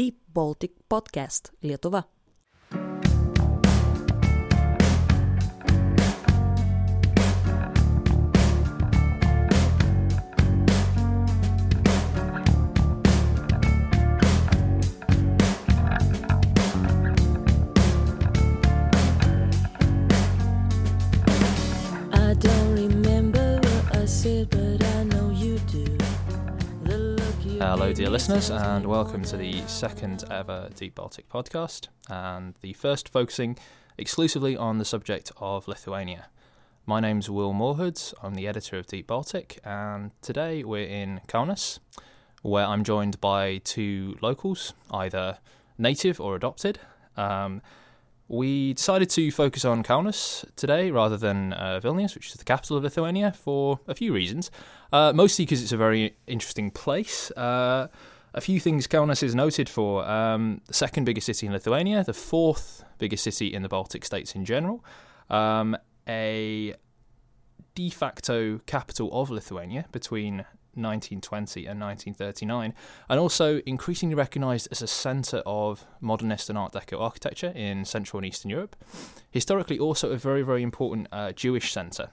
Deep Baltic Podcast Lietuva. Hello, dear listeners, and welcome to the second ever Deep Baltic podcast, and the first focusing exclusively on the subject of Lithuania. My name's Will Mawhood, I'm the editor of Deep Baltic, and today we're in Kaunas, where I'm joined by two locals, either native or adopted. Um, we decided to focus on Kaunas today rather than uh, Vilnius, which is the capital of Lithuania, for a few reasons. Uh, mostly because it's a very interesting place. Uh, a few things Kaunas is noted for. Um, the second biggest city in Lithuania, the fourth biggest city in the Baltic states in general, um, a de facto capital of Lithuania between 1920 and 1939, and also increasingly recognised as a centre of modernist and Art Deco architecture in Central and Eastern Europe. Historically, also a very, very important uh, Jewish centre.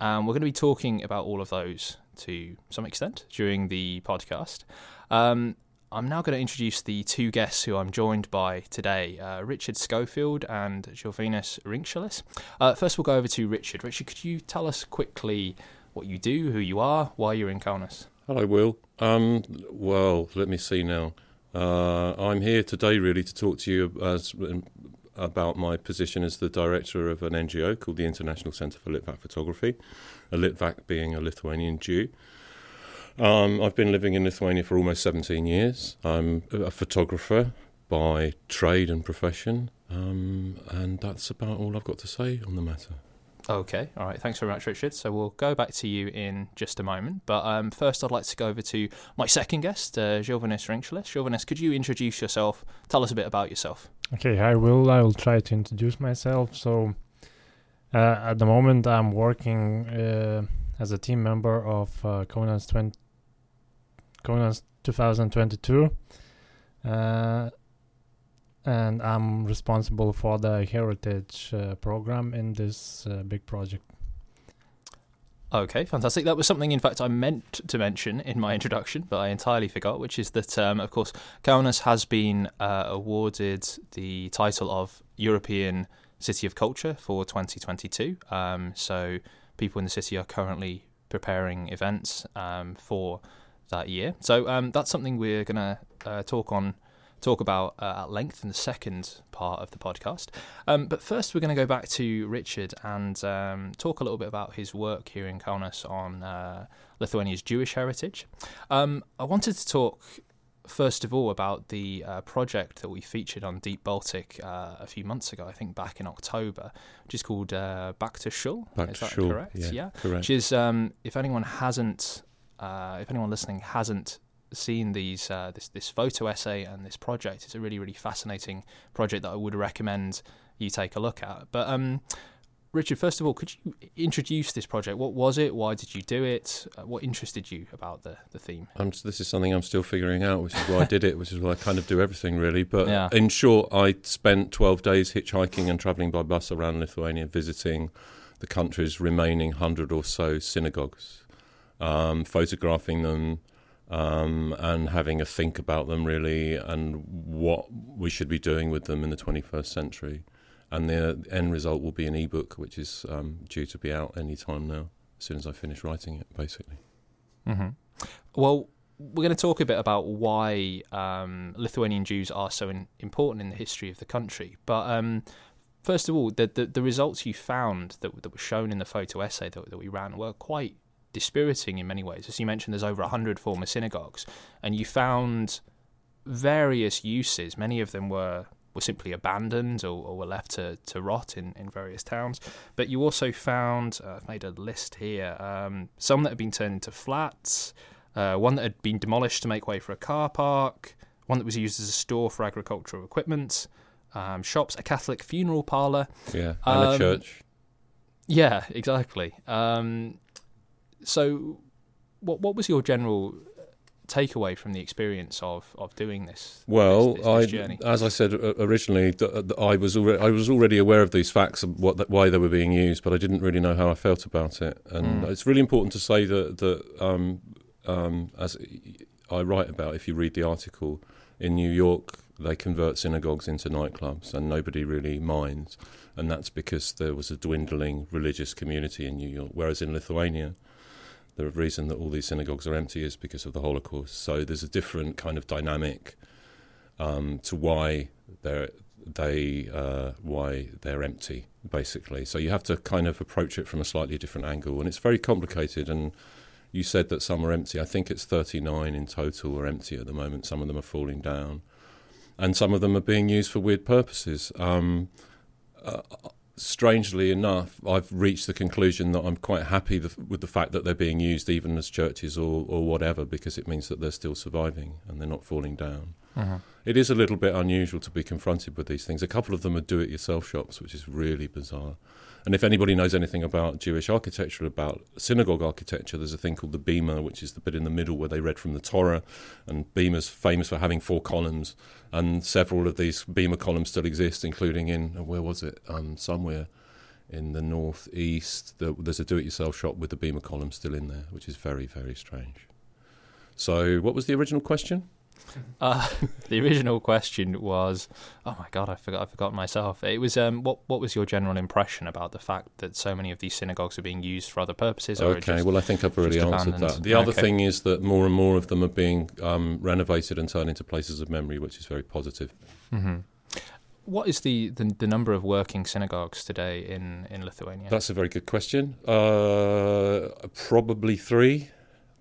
Um, we're going to be talking about all of those to some extent during the podcast. Um, I'm now going to introduce the two guests who I'm joined by today uh, Richard Schofield and Jovinus Rinkshalis. Uh, first, we'll go over to Richard. Richard, could you tell us quickly what you do, who you are, why you're in Kaunas? Hello, Will. Um, well, let me see now. Uh, I'm here today really to talk to you as, about my position as the director of an NGO called the International Centre for Litvak Photography, a Litvak being a Lithuanian Jew. Um, I've been living in Lithuania for almost 17 years. I'm a photographer by trade and profession, um, and that's about all I've got to say on the matter. Okay, all right. Thanks very much, Richard. So we'll go back to you in just a moment. But um, first, I'd like to go over to my second guest, uh, Jovinus Rinkshalis. Jovinus, could you introduce yourself? Tell us a bit about yourself. Okay, I will. I will try to introduce myself. So, uh, at the moment, I'm working uh, as a team member of uh, Kaunas 20, Kaunas 2022, uh, and I'm responsible for the heritage uh, program in this uh, big project. Okay, fantastic. That was something, in fact, I meant to mention in my introduction, but I entirely forgot, which is that, um, of course, Kaunas has been uh, awarded the title of European City of Culture for 2022. Um, so people in the city are currently preparing events um, for that year. So um, that's something we're going to uh, talk on. Talk about uh, at length in the second part of the podcast. Um, but first, we're going to go back to Richard and um, talk a little bit about his work here in Kaunas on uh, Lithuania's Jewish heritage. Um, I wanted to talk first of all about the uh, project that we featured on Deep Baltic uh, a few months ago, I think back in October, which is called uh, Back to Shul. Back is to that Shul, correct? yeah, correct. Which is, um, if anyone hasn't, uh, if anyone listening hasn't seen these uh, this this photo essay and this project, it's a really really fascinating project that I would recommend you take a look at. But um, Richard, first of all, could you introduce this project? What was it? Why did you do it? Uh, what interested you about the the theme? I'm, this is something I'm still figuring out, which is why I did it, which is why I kind of do everything really. But Yeah. in short, I spent 12 days hitchhiking and travelling by bus around Lithuania, visiting the country's remaining hundred or so synagogues, um, photographing them, um, and having a think about them really, and what we should be doing with them in the 21st century. And the end result will be an ebook, which is um, due to be out any time now, as soon as I finish writing it, basically. hmm Well, we're going to talk a bit about why um, Lithuanian Jews are so in, important in the history of the country. But um, first of all, the, the the results you found that that were shown in the photo essay that, that we ran were quite dispiriting in many ways. As you mentioned, there's over hundred former synagogues, and you found various uses. Many of them were were simply abandoned or, or were left to, to rot in, in various towns. But you also found, uh, I've made a list here, um, some that had been turned into flats, uh, one that had been demolished to make way for a car park, one that was used as a store for agricultural equipment, um, shops, a Catholic funeral parlour. Yeah, and Um, a church. Yeah, exactly. Um, so, what what was your general takeaway from the experience of, of doing this? Well, this, this, I, this journey? as I said uh, originally, th- th- I was already, I was already aware of these facts and what th- why they were being used, but I didn't really know how I felt about it. And Mm. it's really important to say that that um, um, as I write about, if you read the article in New York, they convert synagogues into nightclubs, and nobody really minds. And that's because there was a dwindling religious community in New York, whereas in Lithuania. The reason that all these synagogues are empty is because of the Holocaust. So there's a different kind of dynamic um, to why they're they uh, why they're empty, basically. So you have to kind of approach it from a slightly different angle, and it's very complicated. And you said that some are empty. I think it's 39 in total are empty at the moment. Some of them are falling down, and some of them are being used for weird purposes. Um, uh, strangely enough, I've reached the conclusion that I'm quite happy th- with the fact that they're being used even as churches or, or whatever, because it means that they're still surviving and they're not falling down. Mhm. It is a little bit unusual to be confronted with these things. A couple of them are do it yourself shops, which is really bizarre. And if anybody knows anything about Jewish architecture, about synagogue architecture, there's a thing called the Bema, which is the bit in the middle where they read from the Torah. And Bema's famous for having four columns. And several of these Bema columns still exist, including in, uh, where was it? Um, somewhere in the northeast. The, there's a do it yourself shop with the Bema column still in there, which is very, very strange. So, what was the original question? Uh, the original question was, oh my god, I forgot. I forgot myself. It was, um, what what was your general impression about the fact that so many of these synagogues are being used for other purposes? Or Okay, just- well, I think I've already answered that. The other thing is that more and more of them are being um, renovated and turned into places of memory, which is very positive. hmm What is the, the the number of working synagogues today in in Lithuania? That's a very good question. Uh, probably three.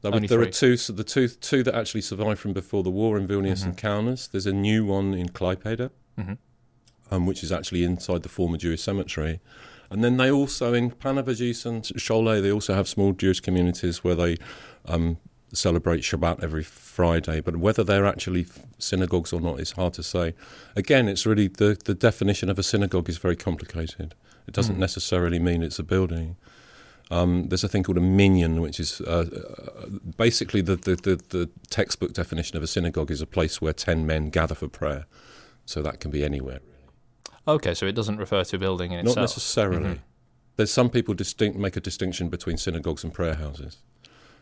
There, Only there are two. So the two two that actually survived from before the war in Vilnius and Mhm. Kaunas. There's a new one in Klaipeda, hmm um, which is actually inside the former Jewish cemetery. And then they also in Panevėžys and Šiauliai, they also have small Jewish communities where they um, celebrate Shabbat every Friday. But whether they're actually synagogues or not is hard to say. Again, it's really the, the definition of a synagogue is very complicated. It doesn't Mm. necessarily mean it's a building. Um, there's a thing called a minyan, which is uh, uh, basically the, the, the, the textbook definition of a synagogue is a place where 10 men gather for prayer. So that can be anywhere. Okay, so it doesn't refer to a building in Not itself. Not necessarily. Mhm. There's some people distinct make a distinction between synagogues and prayer houses.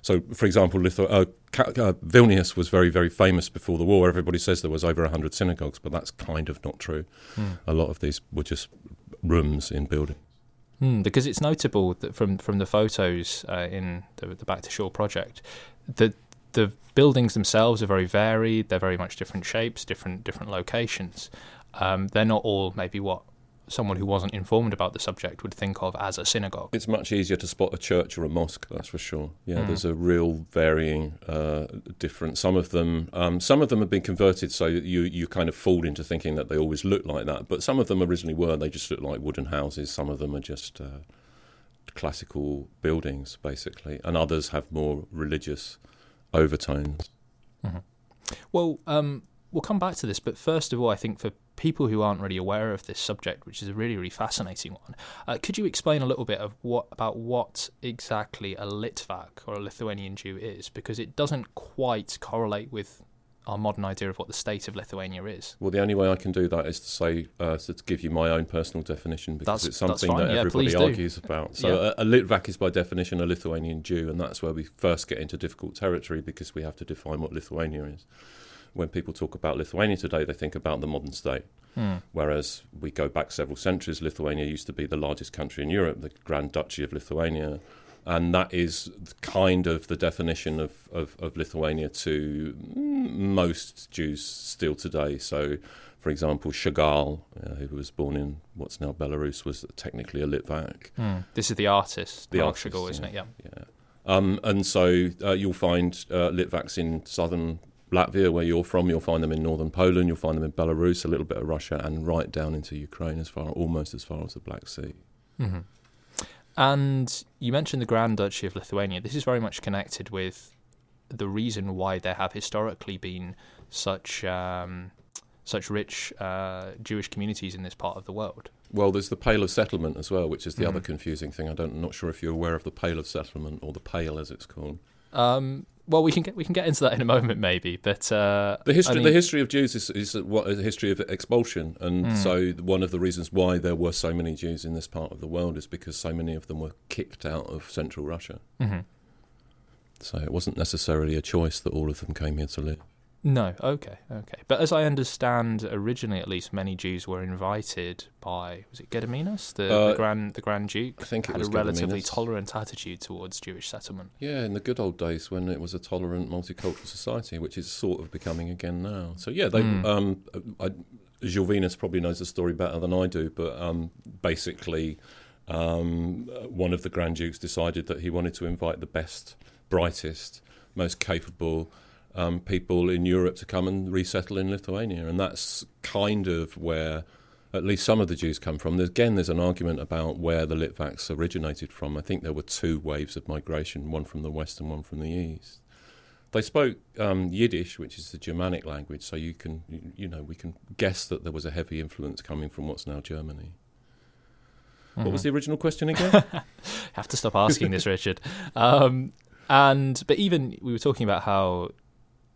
So, for example, Lithu- uh, uh, Vilnius was very, very famous before the war. Everybody says there was over 100 synagogues, but that's kind of not true. Mm. A lot of these were just rooms in buildings. Hmm, because it's notable that from from the photos uh, in the, the Back to Shul project, that the buildings themselves are very varied. They're very much different shapes, different different locations. Um, they're not all maybe what someone who wasn't informed about the subject would think of as a synagogue. It's much easier to spot a church or a mosque, that's for sure. Yeah, Mm. there's a real varying uh, different. Some of them, um, some of them have been converted, so you you kind of fooled into thinking that they always look like that. But some of them originally were. They just look like wooden houses. Some of them are just uh, classical buildings, basically, and others have more religious overtones. Mhm. Well, um, we'll come back to this, but first of all, I think for people who aren't really aware of this subject, which is a really, really fascinating one, uh, could you explain a little bit of what about what exactly a Litvak or a Lithuanian Jew is? Because it doesn't quite correlate with our modern idea of what the state of Lithuania is. Well, the only way I can do that is to say uh, to give you my own personal definition because That's- it's something that Yeah, everybody do. argues about. So Yeah. a, a Litvak is by definition a Lithuanian Jew, and that's where we first get into difficult territory because we have to define what Lithuania is. When people talk about Lithuania today, they think about the modern state. Hmm. Whereas we go back several centuries, Lithuania used to be the largest country in Europe, the Grand Duchy of Lithuania. And that is kind of the definition of, of, of Lithuania to most Jews still today. So, for example, Chagall, uh, who was born in what's now Belarus, was technically a Litvak. Hmm. This is the artist, The Mark artist, Chagall, isn't yeah. it? Yeah. Yeah. Um, and so uh, you'll find uh, Litvaks in southern Latvia, where you're from. You'll find them in northern Poland. You'll find them in Belarus, a little bit of Russia, and right down into Ukraine, as far almost as far as the Black Sea. hmm And you mentioned the Grand Duchy of Lithuania. This is very much connected with the reason why there have historically been such um, such rich uh, Jewish communities in this part of the world. Well, there's the Pale of Settlement as well, which is the Mhm. other confusing thing. I don't, I'm not sure if you're aware of the Pale of Settlement or the Pale, as it's called. Um, well, we can get we can get into that in a moment, maybe. But uh, The history, I mean- the history of Jews is, is a, what, a history of expulsion, and Mm. so one of the reasons why there were so many Jews in this part of the world is because so many of them were kicked out of Central Russia. Mhm. So it wasn't necessarily a choice that all of them came here to live. No, okay, okay. But as I understand, originally at least, many Jews were invited by was it Gediminas, the, Uh, the grand the Grand Duke, I think it had was a relatively Gediminas. tolerant attitude towards Jewish settlement. Yeah, in the good old days when it was a tolerant, multicultural society, which is sort of becoming again now. So yeah, they. Mm. Um, I, Gilvinus probably knows the story better than I do, but um, basically, um, one of the Grand Dukes decided that he wanted to invite the best, brightest, most capable um, people in Europe to come and resettle in Lithuania, and that's kind of where. At least some of the Jews come from. There's, again, there's an argument about where the Litvaks originated from. I think there were two waves of migration, one from the west and one from the east. They spoke um, Yiddish, which is the Germanic language, so you can, you, know, we can guess that there was a heavy influence coming from what's now Germany. What was Mhm. the original question again? have to stop asking this, Richard. Um, and but even we were talking about how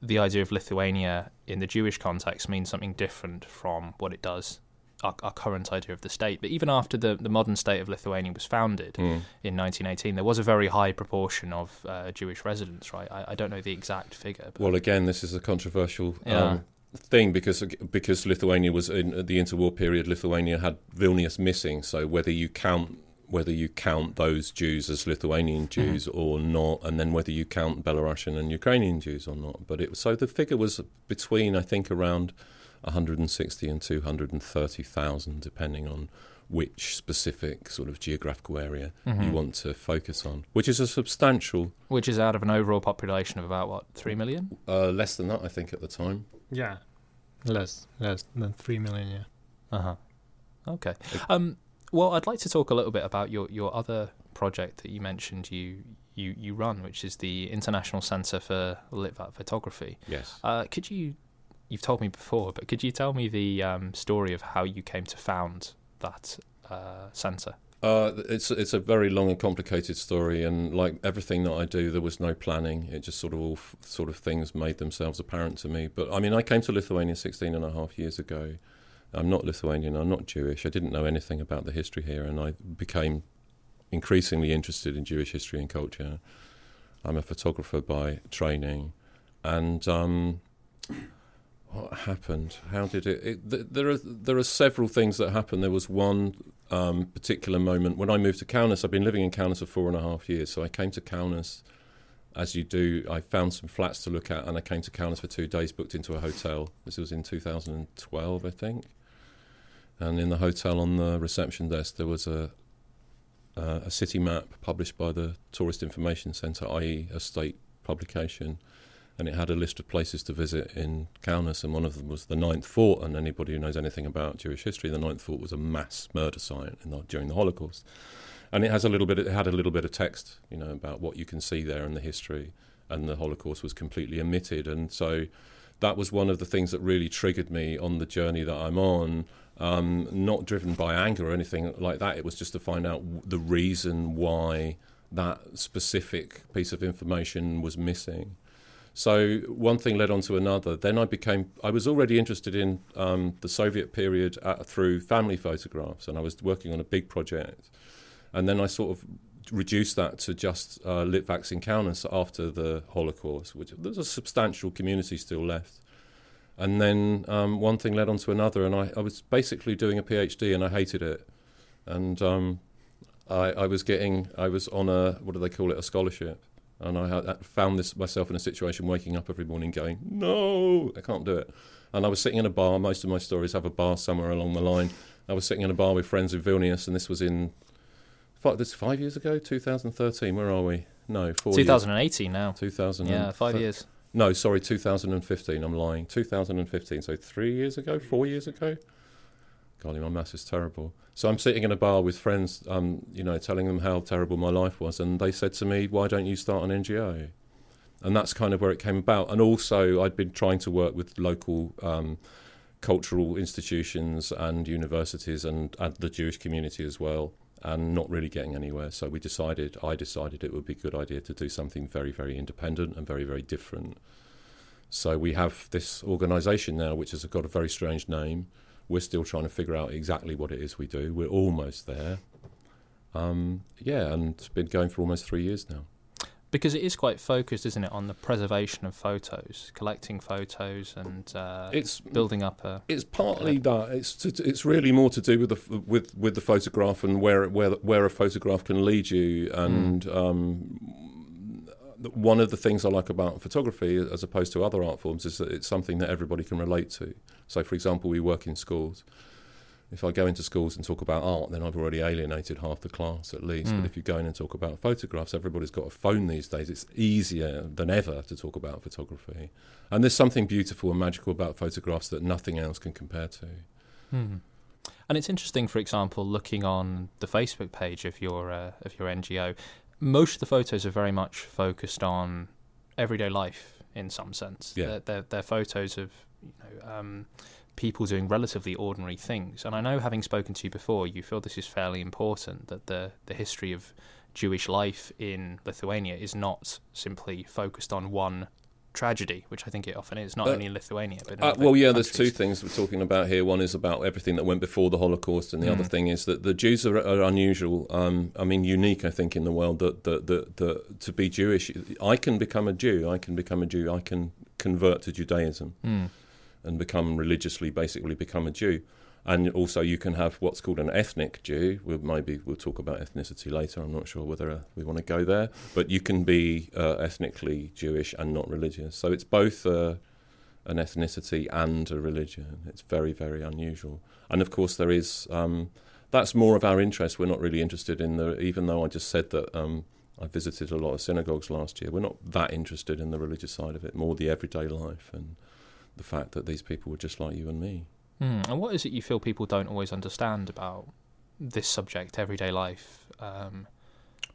the idea of Lithuania in the Jewish context means something different from what it does our, our current idea of the state. But even after the the modern state of Lithuania was founded Mm. in 1918, there was a very high proportion of uh, Jewish residents. Right, I, I don't know the exact figure. But, Well, again, this is a controversial Yeah. um, thing because because Lithuania was in the interwar period. Lithuania had Vilnius missing, so whether you count whether you count those Jews as Lithuanian Jews or not, and then whether you count Belarusian and Ukrainian Jews or not. But it so the figure was between I think around 160 and 230,000, depending on which specific sort of geographical area Mhm. you want to focus on, which is a substantial, which is out of an overall population of about what three million. uh, less than that I think at the time. Yeah, less less than three million. Yeah. Uh huh. Okay. Um, well, I'd like to talk a little bit about your, your other project that you mentioned you, you, you run, which is the International Centre for Litvak Photography. Yes. Uh, could you, you've told me before, but could you tell me the um, story of how you came to found that uh, centre? Uh, it's it's a very long and complicated story, and like everything that I do, there was no planning. It just sort of all f- sort of things made themselves apparent to me. But I mean, I came to Lithuania 16 and a half years ago. I'm not Lithuanian. I'm not Jewish. I didn't know anything about the history here, and I became increasingly interested in Jewish history and culture. I'm a photographer by training, and um, what happened? How did it? it th- there are there are several things that happened. There was one um, particular moment when I moved to Kaunas. I've been living in Kaunas for four and a half years, so I came to Kaunas. As you do, I found some flats to look at, and I came to Kaunas for two days, booked into a hotel. This was in 2012, I think. And in the hotel, on the reception desk, there was a uh, a city map published by the Tourist Information Centre, i.e., a state publication, and it had a list of places to visit in Kaunas, and one of them was the Ninth Fort. And anybody who knows anything about Jewish history, the Ninth Fort was a mass murder site the, during the Holocaust, and it has a little bit. It had a little bit of text, you know, about what you can see there and the history, and the Holocaust was completely omitted, and so that was one of the things that really triggered me on the journey that I'm on. Um, not driven by anger or anything like that. It was just to find out w- the reason why that specific piece of information was missing. So one thing led on to another. Then I became. I was already interested in um, the Soviet period at, through family photographs, and I was working on a big project. And then I sort of reduced that to just uh, Litvaks in Kaunas after the Holocaust, which there's a substantial community still left. And then um, one thing led on to another, and I, I was basically doing a PhD, and I hated it. And um, I, I was getting, I was on a what do they call it, a scholarship, and I had, found this myself in a situation, waking up every morning, going, "No, I can't do it." And I was sitting in a bar. Most of my stories have a bar somewhere along the line. I was sitting in a bar with friends in Vilnius, and this was in five, this five years ago, 2013. Where are we? No, four. years. 2018 now. 2000. Yeah, five years. No, sorry, 2015. I'm lying. 2015. So three years ago, four years ago. Golly, my maths is terrible. So I'm sitting in a bar with friends, um, you know, telling them how terrible my life was, and they said to me, "Why don't you start an NGO?" And that's kind of where it came about. And also, I'd been trying to work with local um, cultural institutions and universities and, and the Jewish community as well. And not really getting anywhere. So we decided, I decided it would be a good idea to do something very, very independent and very, very different. So we have this organisation now, which has got a very strange name. We're still trying to figure out exactly what it is we do. We're almost there. Um, yeah, and it's been going for almost three years now. Because it is quite focused, isn't it, on the preservation of photos, collecting photos, and uh, It's building up a. It's partly that. It's to, it's really more to do with the with with the photograph and where where where a photograph can lead you. And um, one of the things I like about photography, as opposed to other art forms, is that it's something that everybody can relate to. So, for example, we work in schools. If I go into schools and talk about art, then I've already alienated half the class at least. Mm. But if you go in and talk about photographs, everybody's got a phone these days. It's easier than ever to talk about photography. And there's something beautiful and magical about photographs that nothing else can compare to. Hmm. And it's interesting, for example, looking on the Facebook page of your uh, of your NGO. Most of the photos are very much focused on everyday life in some sense. Yeah. They're, they're, they're photos of you know um, people doing relatively ordinary things. And I know, having spoken to you before, you feel this is fairly important that the the history of Jewish life in Lithuania is not simply focused on one tragedy, which I think it often is, not Uh, only in Lithuania but Uh, other well, yeah, there's two things we're talking about here. One is about everything that went before the Holocaust, and the other Mm. thing is that the Jews are, are unusual. Um, I mean, unique, I think, in the world that, that, that, that to be Jewish, I can become a Jew. I can become a Jew. I can convert to Judaism Hmm. And become religiously, basically become a Jew. And also, you can have what's called an ethnic Jew. We'll, maybe we'll talk about ethnicity later. I'm not sure whether we want to go there, but you can be uh, ethnically Jewish and not religious. So it's both uh, an ethnicity and a religion. It's very, very unusual. And of course, there is. Um, that's more of our interest. We're not really interested in the. Even though I just said that um, I visited a lot of synagogues last year, we're not that interested in the religious side of it. More the everyday life and the fact that these people were just like you and me. Hmm. And what is it you feel people don't always understand about this subject, everyday life? Um,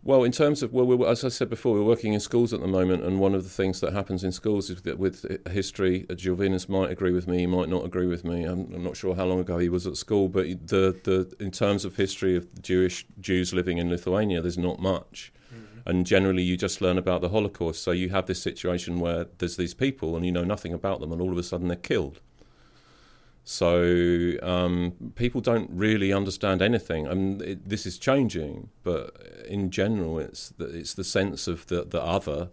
Well, in terms of well, as I said before, we're working in schools at the moment, and one of the things that happens in schools is that with history, uh, Giovinus might agree with me, he might not agree with me. I'm, I'm not sure how long ago he was at school, but the the in terms of history of Jewish Jews living in Lithuania, there's not much, and generally you just learn about the Holocaust. So you have this situation where there's these people, and you know nothing about them, and all of a sudden they're killed. So um, people don't really understand anything. I mean, this is changing, but in general, it's the, it's the sense of the the other,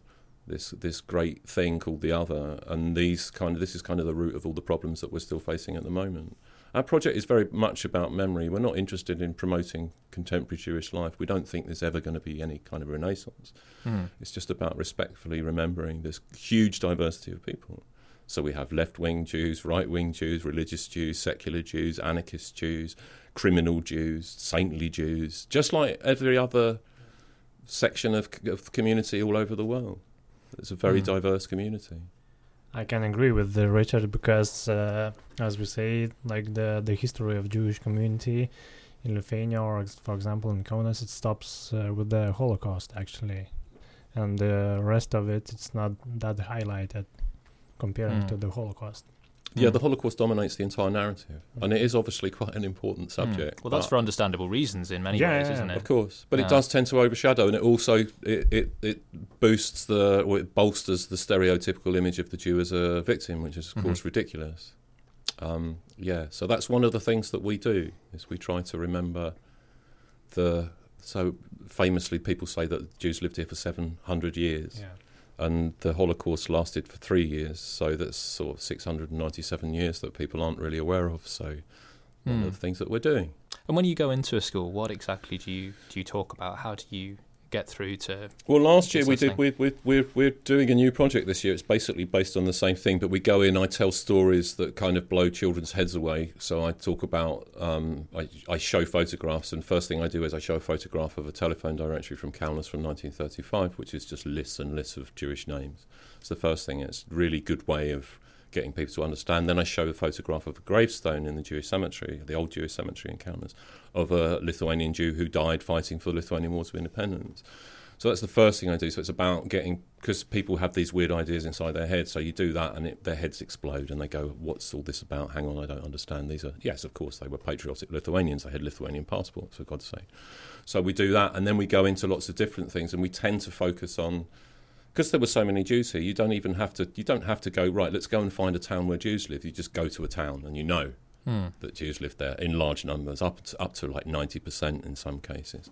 this this great thing called the other, and these kind of this is kind of the root of all the problems that we're still facing at the moment. Our project is very much about memory. We're not interested in promoting contemporary Jewish life. We don't think there's ever going to be any kind of renaissance. hmm. It's just about respectfully remembering this huge diversity of people. So we have left wing Jews, right wing Jews, religious Jews, secular Jews, anarchist Jews, criminal Jews, saintly Jews, just like every other section of, of community all over the world. It's a very Mm. diverse community. I can agree with uh, Richard because, uh, as we say, like the the history of Jewish community in Lithuania, or for example in Kaunas, it stops uh, with the Holocaust actually, and the rest of it, it's not that highlighted comparing Mm. to the Holocaust. Yeah, Mm. the Holocaust dominates the entire narrative, and it is obviously quite an important Hmm. subject. Well, that's for understandable reasons in many Yeah, ways, isn't it? Of course, but Yeah. it does tend to overshadow, and it also it, it, it boosts the or it bolsters the stereotypical image of the Jew as a victim, which is of course ridiculous. Um, yeah, so that's one of the things that we do is we try to remember the so famously people say that Jews lived here for seven hundred years, Yeah. And the Holocaust lasted for three years, so that's sort of six hundred and ninety-seven years that people aren't really aware of. So one Hmm. of the things that we're doing. And when you go into a school, what exactly do you do you talk about? How do you get through to? Well, last year we did. We're, we're, we're, we're doing a new project this year. It's basically based on the same thing, but we go in. I tell stories that kind of blow children's heads away. So I talk about. Um, I, I show photographs, and first thing I do is I show a photograph of a telephone directory from Kaunas from 1935, which is just lists and lists of Jewish names. It's the first thing. It's a really good way of getting people to understand. Then I show a photograph of a gravestone in the Jewish cemetery, the old Jewish cemetery in Kaunas, of a Lithuanian Jew who died fighting for the Lithuanian Wars of Independence. So that's the first thing I do. So it's about getting because people have these weird ideas inside their head. So you do that, and it, their heads explode, and they go, "What's all this about? Hang on, I don't understand." These are yes, of course, they were patriotic Lithuanians. They had Lithuanian passports, for God's sake. So we do that, and then we go into lots of different things, and we tend to focus on because there were so many Jews here. You don't even have to. You don't have to go right. Let's go and find a town where Jews live. You just go to a town, and you know Hmm. that Jews live there in large numbers, up to, up to like ninety percent in some cases.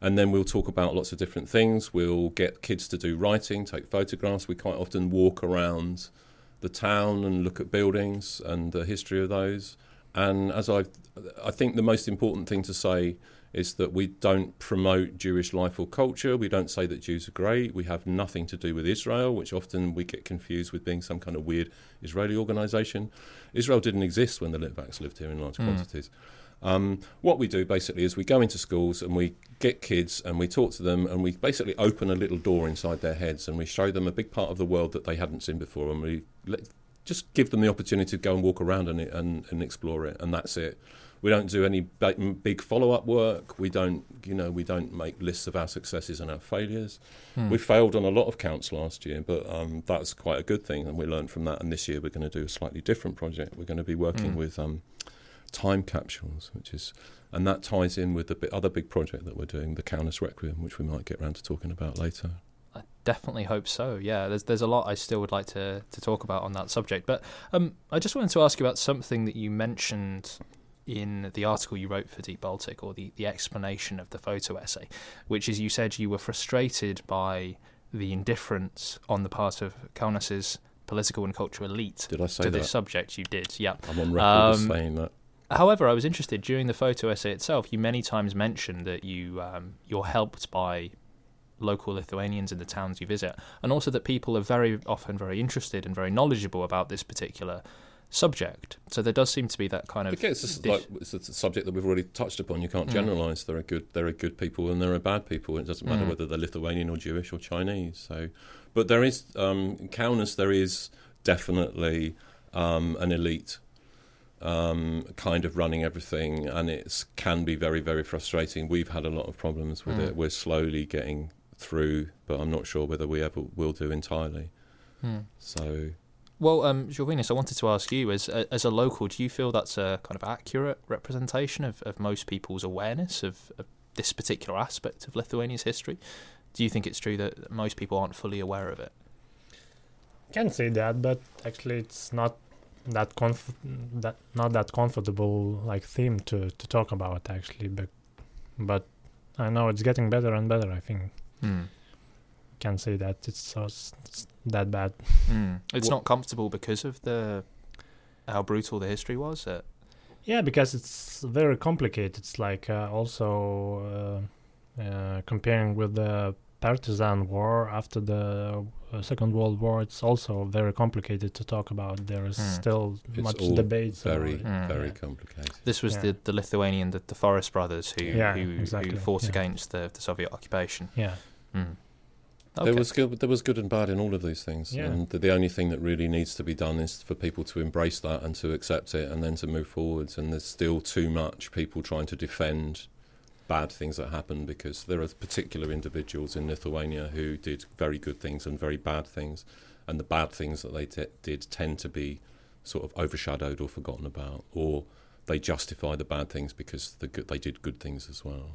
And then we'll talk about lots of different things. We'll get kids to do writing, take photographs. We quite often walk around the town and look at buildings and the history of those. And as I, I think the most important thing to say is that we don't promote Jewish life or culture. We don't say that Jews are great. We have nothing to do with Israel, which often we get confused with being some kind of weird Israeli organisation. Israel didn't exist when the Litvaks lived here in large Mm. quantities. Um, what we do basically is we go into schools and we get kids and we talk to them and we basically open a little door inside their heads and we show them a big part of the world that they hadn't seen before and we let, just give them the opportunity to go and walk around and, and, and explore it and that's it. We don't do any big follow-up work. We don't, you know, we don't make lists of our successes and our failures. Hmm. We failed on a lot of counts last year, but um, that's quite a good thing, and we learned from that. And this year, we're going to do a slightly different project. We're going to be working Mm. with um, time capsules, which is, and that ties in with the other big project that we're doing, the Kaunas Requiem, which we might get around to talking about later. I definitely hope so. Yeah, there's there's a lot I still would like to to talk about on that subject. But um, I just wanted to ask you about something that you mentioned in the article you wrote for Deep Baltic, or the the explanation of the photo essay, which is you said you were frustrated by the indifference on the part of Kaunas's political and cultural elite Did I say to that? this subject. You did, yeah. I'm on record as Um, saying that. However, I was interested during the photo essay itself. You many times mentioned that you um, you're helped by local Lithuanians in the towns you visit, and also that people are very often very interested and very knowledgeable about this particular subject. So there does seem to be that kind of Again, it's, just like, it's a subject that we've already touched upon. You can't Mm. generalise. There are good, there are good people, and there are bad people. It doesn't matter Mm. whether they're Lithuanian or Jewish or Chinese. So, but there is um, in Kaunas, there is definitely um, an elite um, kind of running everything, and it can be very, very frustrating. We've had a lot of problems with Mm. it. We're slowly getting through, but I'm not sure whether we ever will do entirely. Hmm. So. Well, um, Jorvinus, I wanted to ask you, as a, as a local, do you feel that's a kind of accurate representation of, of most people's awareness of, of this particular aspect of Lithuania's history? Do you think it's true that most people aren't fully aware of it? Can say that, but actually, it's not that comf- that not that comfortable like theme to to talk about actually. But but I know it's getting better and better. I think Hmm. can say that it's so s- s- that bad. Mm. It's What- not comfortable because of the how brutal the history was. Uh, Yeah, because it's very complicated. It's like uh, also uh, uh, comparing with the partisan war after the uh, Second World War. It's also very complicated to talk about. There is Hmm. still It's much debate. Very. Mm. very Yeah. complicated. this was Yeah. the, the Lithuanian, the, the Forest brothers who Yeah, who, exactly, who fought yeah. against the, the Soviet occupation. Yeah, Mm. There was good. There was good and bad in all of these things, Yeah. and the, the only thing that really needs to be done is for people to embrace that and to accept it, and then to move forwards. And there's still too much people trying to defend bad things that happened because there are particular individuals in Lithuania who did very good things and very bad things, and the bad things that they t- did tend to be sort of overshadowed or forgotten about, or they justify the bad things because the good, they did good things as well.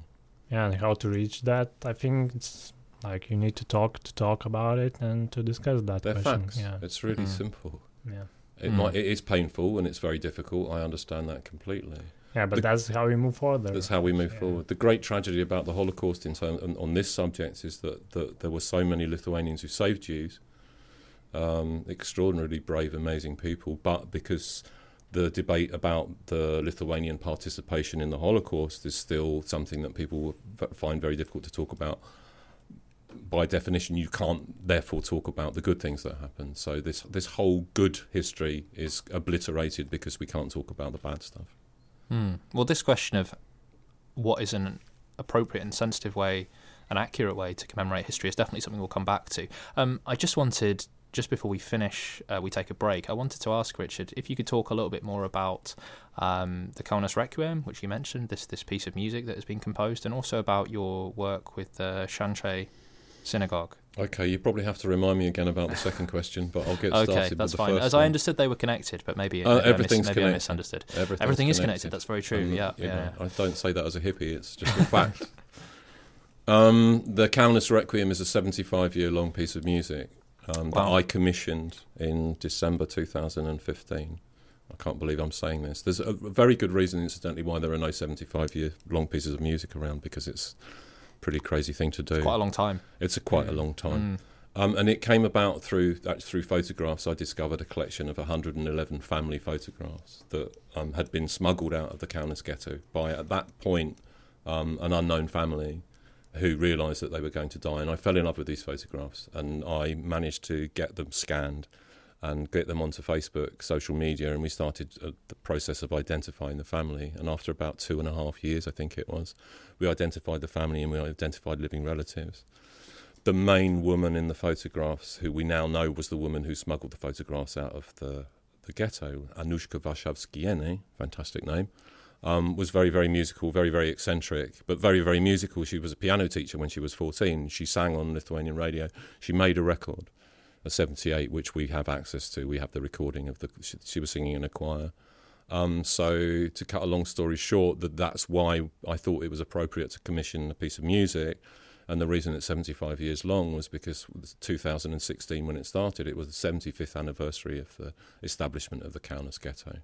yeah. And how to reach that? I think it's like you need to talk to talk about it and to discuss that They're question. facts. Yeah, It's really Mhm. simple. yeah, It Mm. might. It is painful and it's very difficult. I understand that completely. yeah. But The- that's how we move forward. That's how we move Yeah. forward. The great tragedy about the Holocaust in term, on, on this subject is that, that there were so many Lithuanians who saved Jews, um, extraordinarily brave, amazing people, but because the debate about the Lithuanian participation in the Holocaust is still something that people find very difficult to talk about. By definition, you can't therefore talk about the good things that happened. So this this whole good history is obliterated because we can't talk about the bad stuff. Hmm. Well, this question of what is an appropriate and sensitive way, an accurate way to commemorate history is definitely something we'll come back to. Um, I just wanted, just before we finish, uh, we take a break, I wanted to ask Richard if you could talk a little bit more about um, the Kaunas Requiem, which you mentioned, this this piece of music that has been composed, and also about your work with the Šančiai synagogue. Okay, you probably have to remind me again about the second question, but I'll get started Okay, with that's the fine. As one. I understood, they were connected, but maybe, Uh, maybe, I, mis- everything's maybe I connected. misunderstood. Everything's Everything is connected. That's very true. And, yeah, yeah. I don't say that as a hippie; it's just a fact. um, the Kaunas Requiem is a 75-year-long piece of music um, that I commissioned in December 2015. I can't believe I'm saying this. There's a very good reason, incidentally, why there are no 75-year-long pieces of music around because it's pretty crazy thing to do. It's quite a long time. It's a quite a long time. Mm. Um, and it came about through actually through photographs. I discovered a collection of 111 family photographs that um, had been smuggled out of the Kaunas ghetto by, at that point, um, an unknown family who realised that they were going to die. And I fell in love with these photographs, and I managed to get them scanned and get them onto Facebook, social media, and we started uh, the process of identifying the family. And after about two and a half years, I think it was, we identified the family and we identified living relatives the main woman in the photographs, who we now know was the woman who smuggled the photographs out of the, the ghetto, Anushka Varshavskiene, fantastic name, um, was very, very musical, very, very eccentric, but very, very musical. She was a piano teacher when she was 14. She sang on Lithuanian radio. She made a record, 78, which we have access to. We have the recording of the, she, she was singing in a choir. Um, so, to cut a long story short, that that's why I thought it was appropriate to commission a piece of music. And the reason it's 75 years long was because 2016, when it started, it was the 75th anniversary of the establishment of the Kaunas ghetto.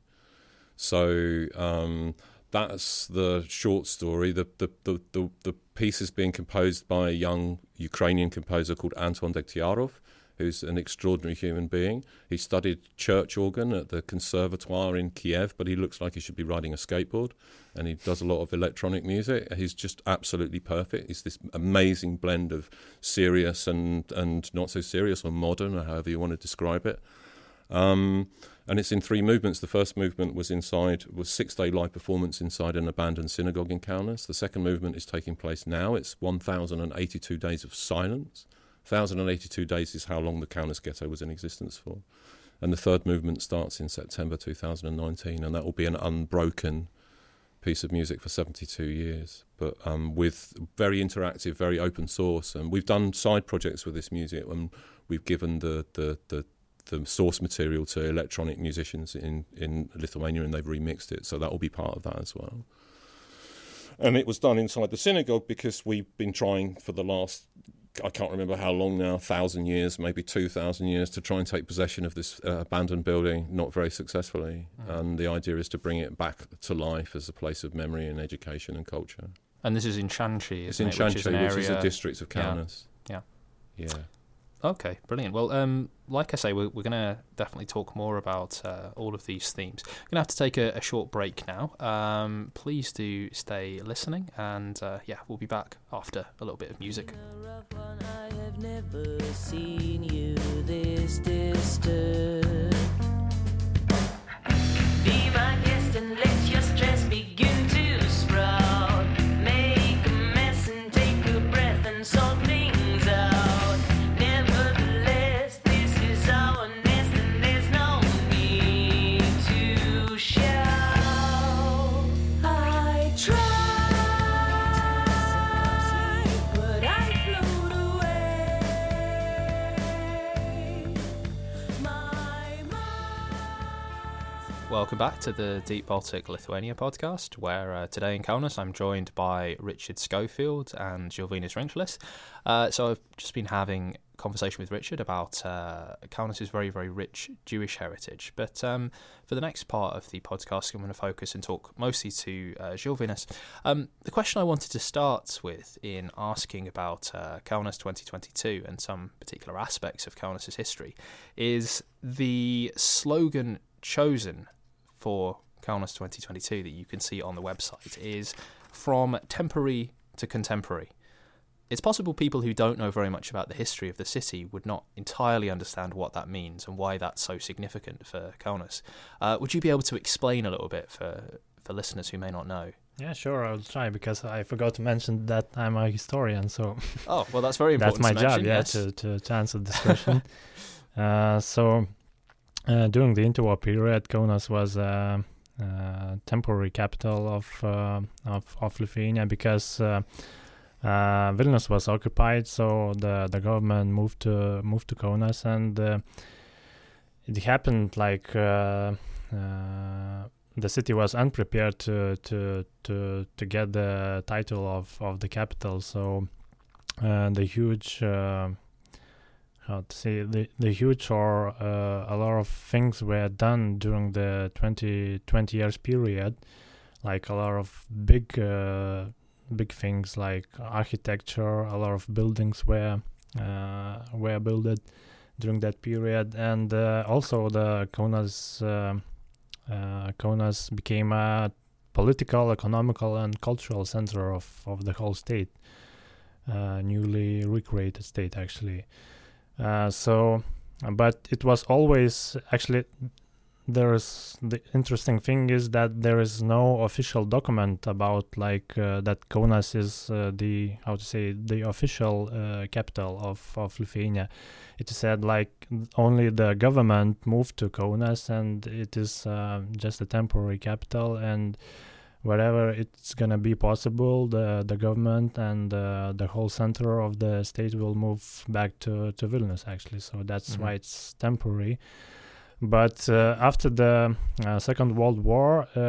So um, that's the short story. The, the, the, the, the piece is being composed by a young Ukrainian composer called Anton Dektiarov, who's an extraordinary human being. He studied church organ at the conservatoire in Kiev, but he looks like he should be riding a skateboard. And he does a lot of electronic music. He's just absolutely perfect. He's this amazing blend of serious and, and not so serious, or modern, or however you want to describe it. Um, and it's in three movements. The first movement was inside was six day live performance inside an abandoned synagogue in Kaunas. The second movement is taking place now. It's 1,082 days of silence. 1,082 days is how long the Kaunas ghetto was in existence for. And the third movement starts in September 2019, and that will be an unbroken piece of music for 72 years, but um, with very interactive, very open source. And we've done side projects with this music, and we've given the, the, the the source material to electronic musicians in, in Lithuania and they've remixed it. So that will be part of that as well. And it was done inside the synagogue because we've been trying for the last, I can't remember how long now, thousand years, maybe 2,000 years, to try and take possession of this uh, abandoned building, not very successfully. Mm. And the idea is to bring it back to life as a place of memory and education and culture. And this is in Šančiai, It's in it? which is which is a district of yeah. Yeah. Yeah. Okay, brilliant. Well, um, like I say, we're, we're going to definitely talk more about uh, all of these themes. We're going to have to take a, a short break now. Um, please do stay listening, and uh, yeah, we'll be back after a little bit of music. Be my guest and let Welcome back to the Deep Baltic Lithuania podcast, where uh, today in Kaunas I'm joined by Richard Schofield and Jilvinas Rinklis. Uh, so I've just been having a conversation with Richard about uh, very, very rich Jewish heritage. But um, for the next part of the podcast, I'm going to focus and talk mostly to uh. Um, the question I wanted to start with in asking about uh, Kaunas 2022 and some particular aspects of Kaunas' history is the slogan chosen for Kaunas 2022 that you can see on the website is from temporary to contemporary. It's possible people who don't know very much about the history of the city would not entirely understand what that means and why that's so significant for Kaunas. Uh, would you be able to explain a little bit for, for listeners who may not know? Yeah, sure, I'll try because I forgot to mention that I'm a historian, so Oh, well, that's very important. that's my job, mention, yeah, yes. to, to, to answer this question. uh, so, uh, during the interwar period, Kaunas was uh, uh, temporary capital of, uh, of of Lithuania because uh, uh, Vilnius was occupied, so the the government moved to moved to Kaunas, and it happened like the city was unprepared to to to to get the title of of the capital. So the huge how to say the the huge or uh, a lot of things were done during the 20 20 years period. Like a lot of big uh, big things like architecture a lot of buildings were uh, were built during that period. And uh, also the konas uh, uh, Kaunas became a political economical and cultural center of, of the whole state. Newly recreated state actually uh, so but it was always actually there is the interesting thing is that there is no official document about like uh, that Kaunas is uh, the how to say the official uh, capital of of Lithuania. It is said like only the government moved to Kaunas and it is uh, just a temporary capital and wherever it's gonna be possible, the the government and uh, the whole center of the state will move back to to Vilnius actually. So that's Mhm. why it's temporary. But uh, after the uh, Second World War, uh,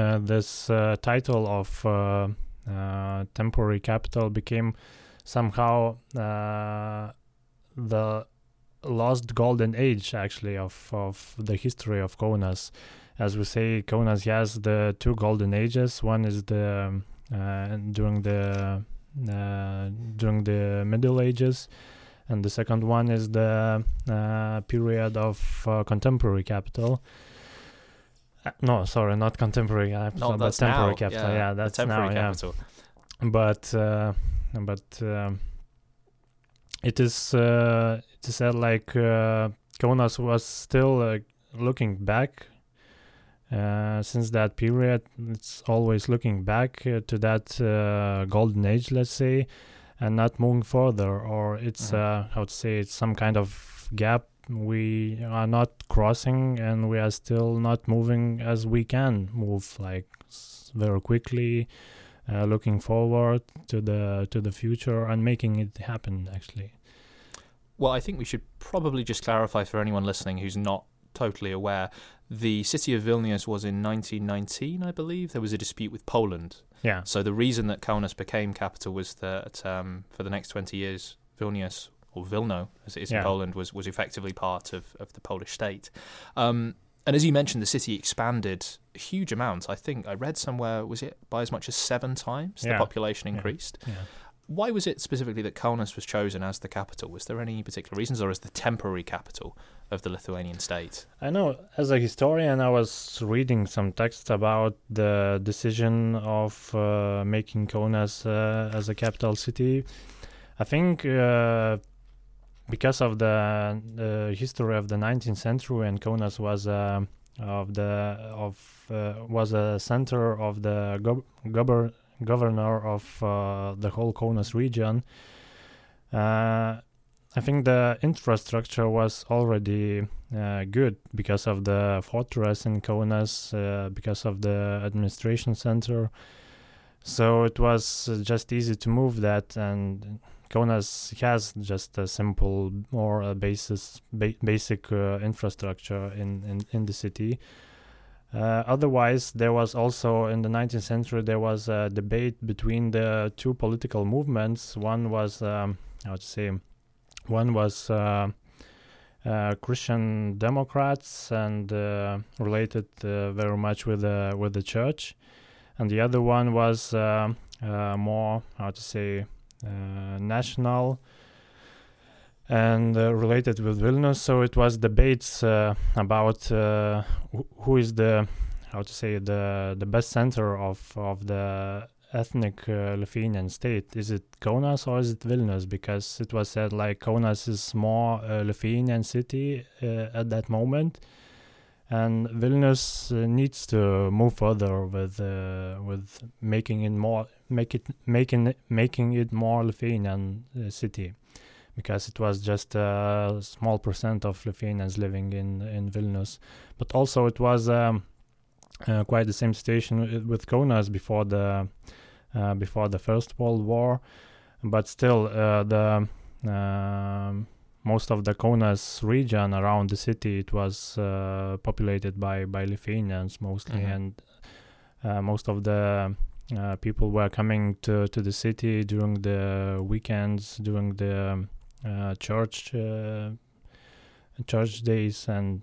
uh, this uh, title of uh, uh, temporary capital became somehow uh, the lost golden age, actually, of, of the history of Kaunas. As we say, Kaunas has the two golden ages. One is the um, uh, during the uh, during the Middle Ages, and the second one is the uh, period of uh, contemporary capital. Uh, no, sorry, not contemporary capital, No, but temporary now. capital. Yeah, the that's temporary now. Yeah, capital. but uh, but um, it is uh, it is said like uh, Kaunas was still uh, looking back. Uh, since that period, it's always looking back uh, to that uh, golden age, let's say, and not moving further. Or it's Mhm. uh, how to say it's some kind of gap we are not crossing, and we are still not moving as we can move, like very quickly, uh, looking forward to the to the future and making it happen. Actually, Well, I think we should probably just clarify for anyone listening who's not totally aware. The city of Vilnius was in 1919, I believe. There was a dispute with Poland. yeah, So the reason that Kaunas became capital was that um, for the next 20 years, Vilnius, or Vilno, as it is Yeah. in Poland, was, was effectively part of, of the Polish state. Um, and as you mentioned, the city expanded a huge amount. I think I read somewhere, was it by as much as seven times the Yeah. population Yeah. increased? yeah. Why was it specifically that Kaunas was chosen as the capital? Was there any particular reasons, or as the temporary capital of the Lithuanian state? I know as a historian, I was reading some texts about the decision of uh, making Kaunas uh, as a capital city. I think uh, because of the history of the 19th century, and Kaunas was uh, of the of uh, was a center of the gov- govern governor of uh, the whole Kaunas region. Uh, I think the infrastructure was already uh, good because of the fortress in Kaunas, uh, because of the administration center. So it was uh, just easy to move that, and Kaunas has just a simple or a basis, ba- basic uh, infrastructure in, in, in the city. Uh, otherwise, there was also in the 19th century there was a debate between the two political movements. One was um, how to say, one was uh, uh, Christian Democrats and uh, related uh, very much with the with the church, and the other one was more how to say national and uh, related with Vilnius. So it was debates uh, about uh, wh- who is the how to say the the best center of of the ethnic uh, Lithuanian state. Is it Kaunas or is it Vilnius? Because it was said like Kaunas is more Lithuanian city uh, at that moment, and Vilnius uh, needs to move further with with making it more make it making making it more Lithuanian city because it was just a small percent of Lithuanians living in in Vilnius, but also it was um, uh, quite the same situation with- Kaunas before the uh, before the First World War, but still uh, the um, most of the Kaunas region around the city it was uh, populated by by Lithuanians mostly, Mhm. and uh, most of the uh, people were coming to to the city during the weekends, during the um, uh, church uh, church days, and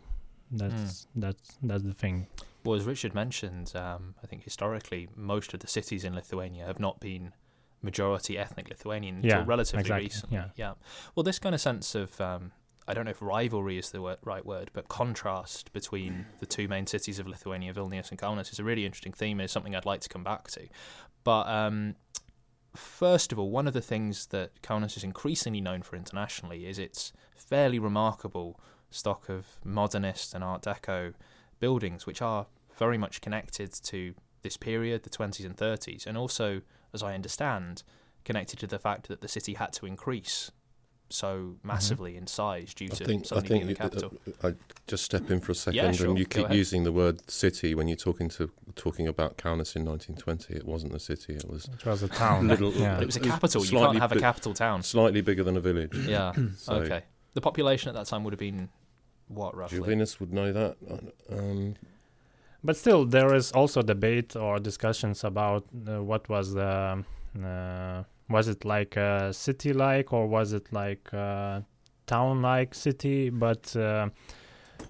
that's that's that's the thing. Well, as Richard mentioned, um, I think historically most of the cities in Lithuania have not been majority ethnic Lithuanian until Yeah, relatively exactly, recently. yeah. yeah. Well, this kind of sense of um, I don't know if rivalry is the word, right word, but contrast between the two main cities of Lithuania, Vilnius and Kaunas, is a really interesting theme. It's something I'd like to come back to. But um, first of all, one of the things that Kaunas is increasingly known for internationally is its fairly remarkable stock of modernist and Art Deco buildings, which are very much connected to this period, the 20s and 30s, and also, as I understand, connected to the fact that the city had to increase so massively in size due I to think, I suddenly think being the capital. uh, I just step in for a second, Yeah, sure. and you Go keep ahead. using the word city when you're talking to talking about Kaunas in 1920. It wasn't a city; it was It was a town. Little- yeah. But it was a It was capital. You can't have a capital town. slightly bigger than a village. Yeah. So okay. The population at that time would have been what roughly? Žilvinas would know that. Um, But still, there is also debate or discussions about uh, what was the uh, was it like a city like or was it like a town like city? But uh,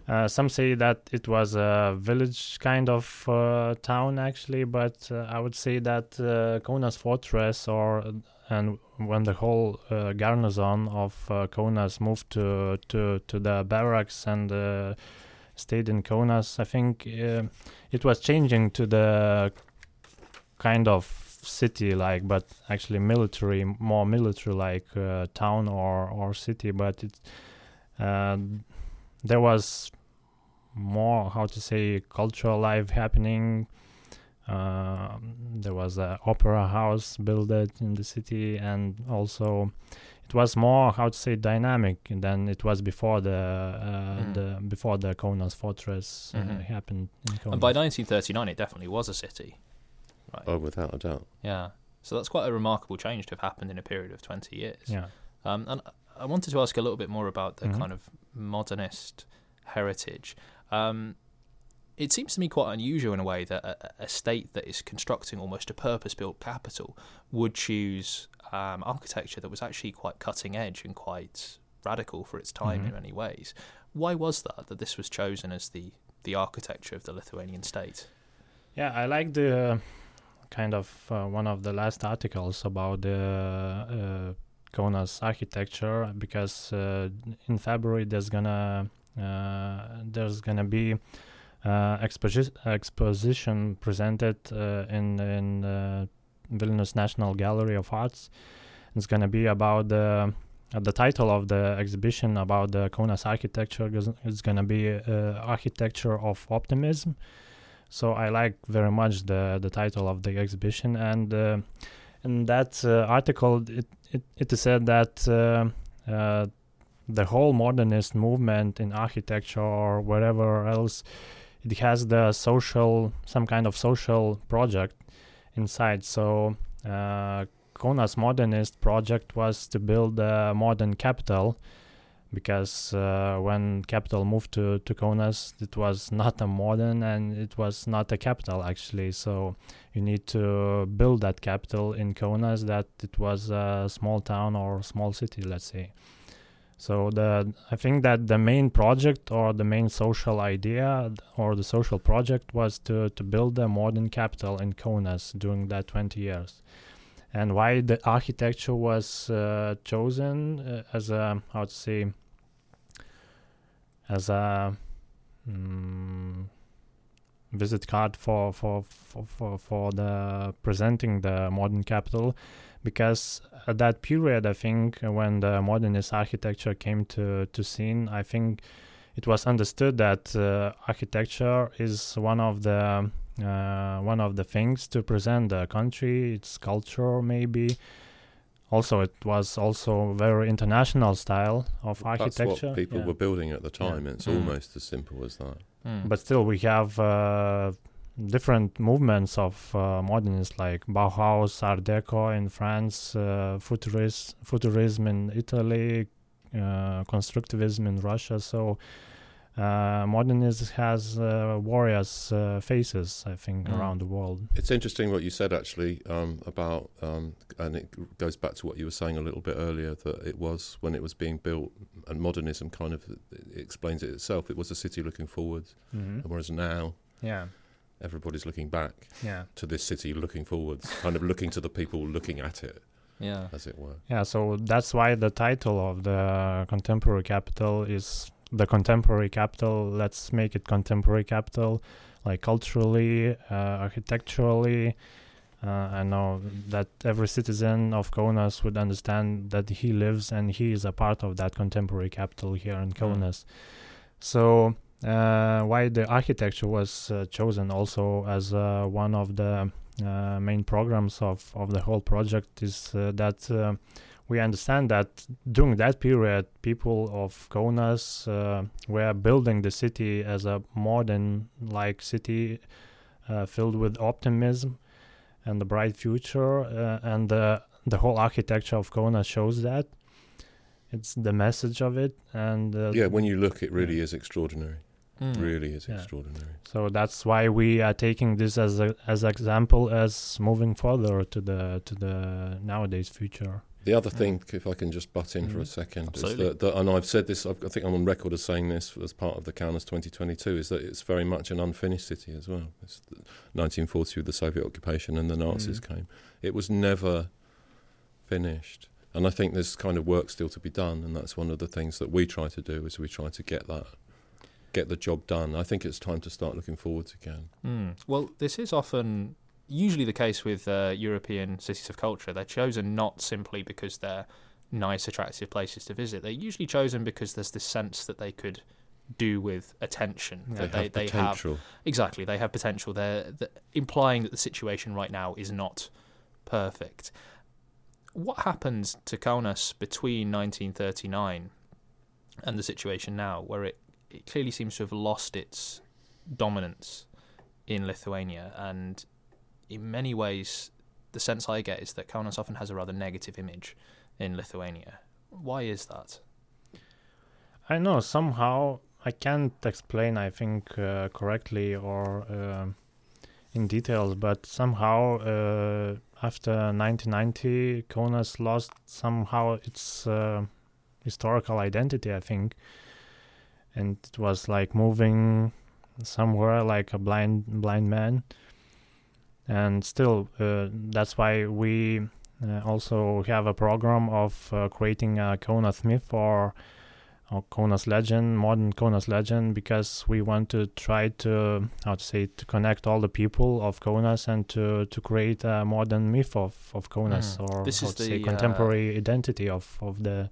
uh, some say that it was a village kind of uh, town actually. But uh, I would say that uh, Kaunas fortress or and when the whole uh, garrison of Kaunas moved to to to the barracks and stayed in Kaunas, I think it was changing to the kind of city like, but actually military, more military like uh, town or or city. But it uh, there was more how to say cultural life happening. Uh, there was a opera house built in the city, and also it was more how to say dynamic than it was before the uh, Mhm. the before the Kaunas fortress uh, Mhm. happened. And by 1939, it definitely was a city. Right. oh, without a doubt. Yeah. So that's quite a remarkable change to have happened in a period of 20 years. yeah, Um, and I wanted to ask a little bit more about the Mhm. kind of modernist heritage. Um, it seems to me quite unusual in a way that a, a state that is constructing almost a purpose-built capital would choose um, architecture that was actually quite cutting edge and quite radical for its time Mhm. in many ways. Why was that? That this was chosen as the the architecture of the Lithuanian state? yeah. I like the kind of uh, one of the last articles about the uh, Kaunas architecture because uh, in February there's gonna uh, there's gonna be exposi- exposition presented in in Vilnius National Gallery of Arts. It's gonna be about the uh, the title of the exhibition about the Kaunas architecture is, is gonna be uh, architecture of optimism. So I like very much the the title of the exhibition and. Uh, in that uh, article, it, it, it is said that uh, uh, the whole modernist movement in architecture or wherever else, it has the social, some kind of social project inside. So, uh, Kaunas modernist project was to build a modern capital because uh, when capital moved to, to Kaunas, it was not a modern and it was not a capital actually. So, you need to build that capital in Kaunas that it was a small town or small city, let's say. So the I think that the main project or the main social idea or the social project was to to build a modern capital in Kaunas during that 20 years. And why the architecture was uh, chosen uh, as a how to say as a mm, visit card for for, for for for the presenting the modern capital. Because at that period i think when the modernist architecture came to to scene i think it was understood that uh, architecture is one of the uh, one of the things to present the country its culture maybe also it was also very international style of architecture That's what people yeah. were building at the time. It's Mm. almost as simple as that. Mm. but still we have uh, different movements of uh, modernists like Bauhaus, Art Deco in France, uh, futurist, futurism in Italy, uh, constructivism in Russia. So uh, modernism has uh, various uh, faces, I think, Mm. around the world. It's interesting what you said actually um, about, um, and it goes back to what you were saying a little bit earlier that it was when it was being built, and modernism kind of it explains it itself. It was a city looking forwards, hmm whereas now Yeah, everybody's looking back yeah, to this city looking forwards, kind of looking to the people looking at it, Yeah. as it were. yeah. So that's why the title of the contemporary capital is the contemporary capital. Let's make it contemporary capital, like culturally, uh, architecturally. Uh, I know that every citizen of Kaunas would understand that he lives and he is a part of that contemporary capital here in Kaunas. So, uh, why the architecture was uh, chosen also as uh, one of the uh, main programs of, of the whole project is uh, that uh, we understand that during that period, people of Kaunas uh, were building the city as a modern like city uh, filled with optimism and a bright future. Uh, and the the whole architecture of Kaunas shows that. It's the message of it, and uh, Yeah, when you look, it really is extraordinary. Mm. Really is Yeah. extraordinary. so that's why we are taking this as a as example as moving further to the to the nowadays future. The other Mm. thing, if I can just butt in for a Mhm. second, Absolutely. is that, that, and I've said this, I've, I think I'm on record as saying this as part of the Kaunas 2022, is that it's very much an unfinished city as well. It's the 1940 with the Soviet occupation and the Nazis Mm. came. It was never finished. And I think there's kind of work still to be done, and that's one of the things that we try to do is we try to get that, get the job done. I think it's time to start looking forwards again. Mm. Well, this is often usually the case with uh, European cities of culture. They're chosen not simply because they're nice, attractive places to visit. They're usually chosen because there's this sense that they could do with attention. They, that they, have they have potential. exactly they have potential. They're, they implying that the situation right now is not perfect. What happened to Kaunas between 1939 and the situation now, where it, it clearly seems to have lost its dominance in Lithuania, and in many ways, the sense I get is that Kaunas often has a rather negative image in Lithuania. Why is that? I know somehow I can't explain. I think uh, correctly or um in details, but somehow uh, after 1990, Kaunas lost somehow its uh, historical identity. I think, and it was like moving somewhere like a blind blind man. And still, uh, that's why we uh, also have a program of uh, creating a Kaunas myth or or Kaunas legend, modern Kaunas legend, because we want to try to how to say to connect all the people of Kaunas and to to create a modern myth of of Kaunas Mm. or This is to say the, uh, contemporary identity of of the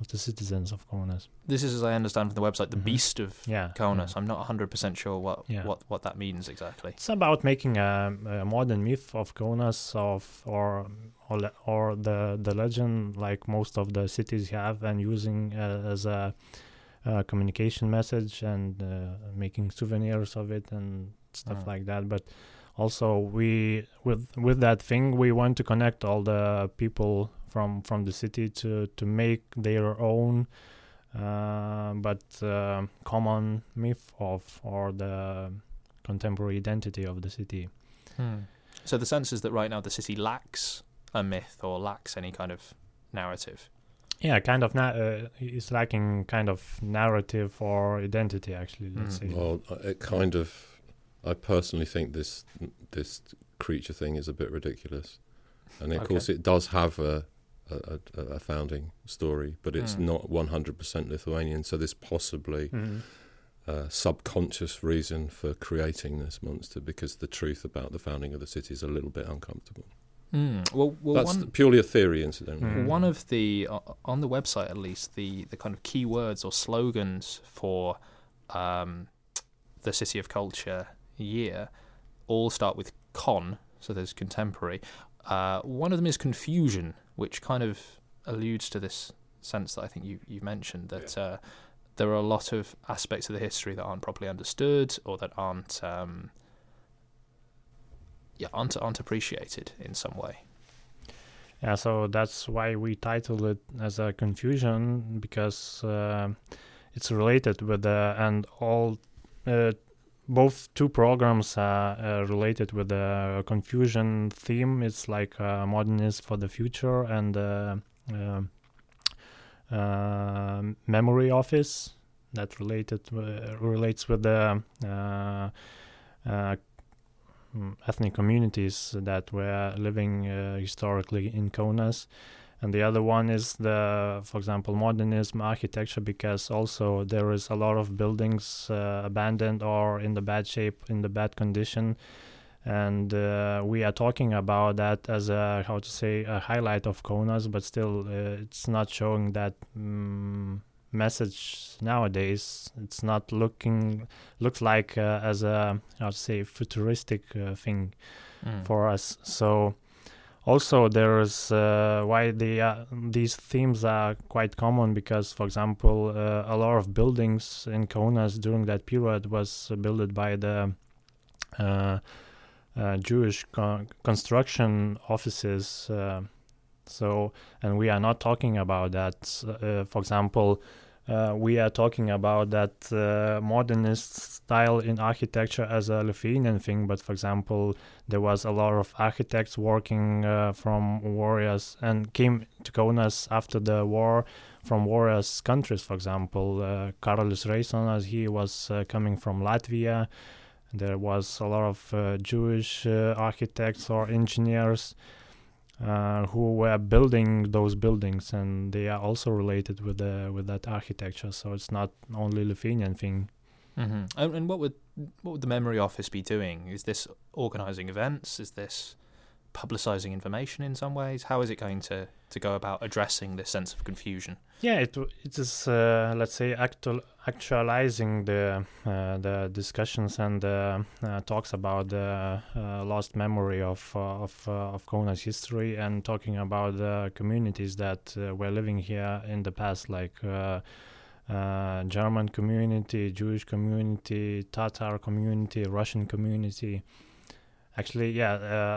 of the citizens of Kaunas. This is, as I understand from the website, the Mhm. beast of Yeah, Kaunas. yeah. I'm not 100% sure what, Yeah. what, what that means exactly. It's about making a, a modern myth of Kaunas of or or, or the the legend like most of the cities have and using uh, as a, uh communication message and uh, making souvenirs of it and stuff Mm. like that. But also we with with that thing we want to connect all the people from from the city to to make their own uh, but uh, common myth of or the contemporary identity of the city. So the sense is that right now the city lacks a myth or lacks any kind of narrative. Yeah, kind of na- uh, it's lacking kind of narrative or identity actually. Let's Mm. say. Well, it kind of. I personally think this this creature thing is a bit ridiculous, and of Okay. course it does have a a, a, a founding story, but it's Mm. not one hundred percent Lithuanian. So there's possibly Mhm. a subconscious reason for creating this monster because the truth about the founding of the city is a little bit uncomfortable. Mm. Well, well That's one, purely a theory, incidentally. Mm. one of the o- on the website at least the the kind of keywords or slogans for um, the City of Culture year all start with con. So there's contemporary. Uh, one of them is confusion, which kind of alludes to this sense that I think you you mentioned that uh, there are a lot of aspects of the history that aren't properly understood or that aren't um, yeah aren't aren't appreciated in some way. Yeah, so that's why we titled it as a confusion because uh, it's related with the and all uh, both two programs are uh, related with the confusion theme. It's like uh, modernist for the future and uh, uh, uh, memory office that related uh, relates with the uh, mm, ethnic communities that were living historically in Kaunas. And the other one is the, for example, modernism architecture, because also there is a lot of buildings uh, abandoned or in the bad shape, in the bad condition. And uh, we are talking about that as a, how to say, a highlight of Kaunas, but still uh, it's not showing that mm message nowadays. It's not looking, looks like uh, as a, how to say, futuristic uh, thing Mm. for us. So also there is uh, why the uh, these themes are quite common because, for example, uh, a lot of buildings in Kaunas during that period was built by the uh, uh, Jewish con- construction offices. Uh, so, and we are not talking about that. For example, uh, we are talking about that uh, modernist style in architecture as a Lithuanian thing. But for example, there was a lot of architects working uh, from warriors and came to Kaunas after the war from warriors countries. For example, uh, Karolis Reisonas, he was uh, coming from Latvia. There was a lot of uh, Jewish uh, architects or engineers uh, who were building those buildings, and they are also related with the with that architecture. So it's not only Lithuanian thing. hmm And, and what would what would the memory office be doing? Is this organising events? Is this publicising information in some ways? How is it going to, to go about addressing this sense of confusion? Yeah, it it is uh, let's say actual actualizing the uh, the discussions and uh, uh, talks about the uh, lost memory of uh, of of Kaunas history and talking about the communities that were living here in the past, like. German community, Jewish community, Tatar community, Russian community. Actually, yeah,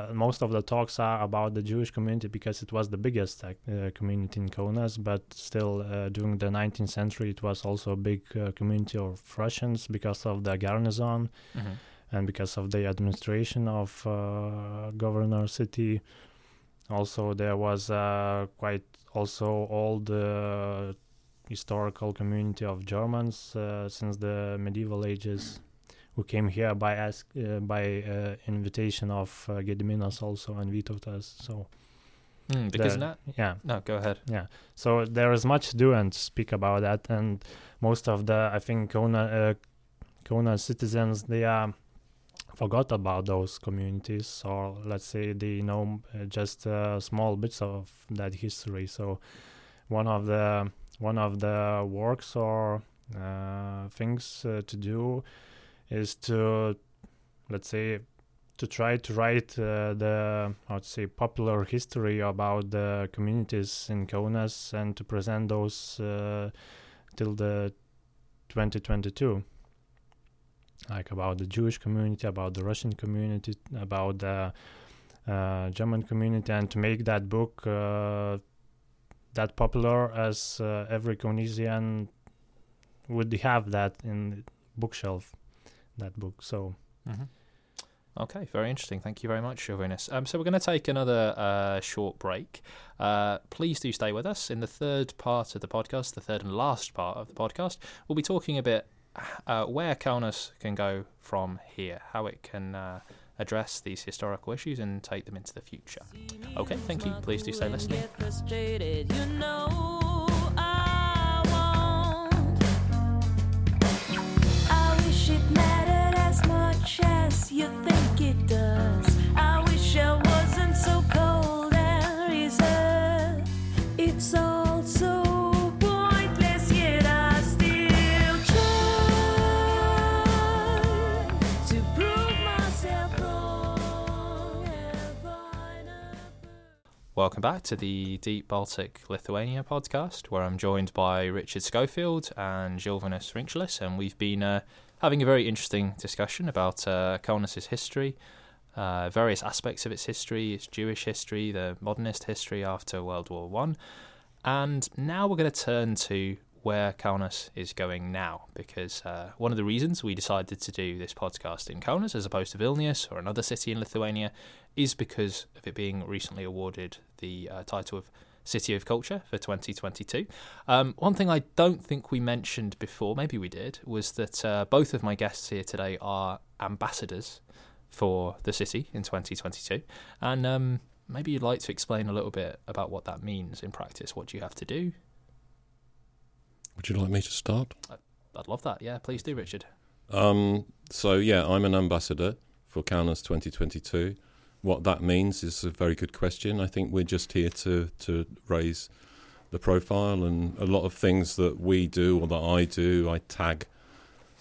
uh, most of the talks are about the Jewish community because it was the biggest uh, community in Kaunas. But still, uh, during the 19th century, it was also a big uh, community of Russians because of the garrison Mm-hmm. and because of the administration of uh, governor city. Also, there was uh, quite also old uh, historical community of Germans uh, since the medieval ages who came here by ask uh, by uh, invitation of uh, Gediminas also and Vytautas. So Mm, because the- na- yeah, no, go ahead. yeah. So there is much to do and speak about that, and most of the I think Kona uh, Kona citizens they are forgot about those communities, or let's say they know uh, just uh, small bits of that history. So one of the one of the works or uh, things uh, to do is to let's say to try to write uh, the to say popular history about the communities in Kaunas and to present those uh, till the 2022 like about the Jewish community about the Russian community about the uh, German community and to make that book uh, that popular as uh, every Kaunasian would have that in bookshelf that book so hmm Okay, very interesting. Thank you very much, Žilvinas. Um, so we're going to take another uh, short break. Uh, please do stay with us. In the third part of the podcast, the third and last part of the podcast, we'll be talking a bit uh, where Kaunas can go from here, how it can uh, address these historical issues and take them into the future. Okay, thank you. Please do stay listening. As you think it does. I wish I wasn't so cold and reserved. It's all so pointless, yet I still try to prove myself wrong Welcome back to the Deep Baltic Lithuania podcast, where I'm joined by Richard Schofield and Žilvinas Rinkšelis, and we've been uh, having a very interesting discussion about uh, history uh, various aspects of its history, its Jewish history, the modernist history after World War One, and now we're going to turn to where Kaunas is going now, because uh, one of the reasons we decided to do this podcast in Kaunas as opposed to Vilnius or another city in Lithuania is because of it being recently awarded the uh, title of City of Culture for 2022. Um, one thing I don't think we mentioned before, maybe we did, was that uh, both of my guests here today are ambassadors for the city in 2022. And um, maybe you'd like to explain a little bit about what that means in practice. What do you have to do? Would you like me to start? I'd love that. Yeah, please do, Richard. Um, so yeah, I'm an ambassador for Kaunas 2022. What that means is a very good question. I think we're just here to to raise the profile and a lot of things that we do or that I do. I tag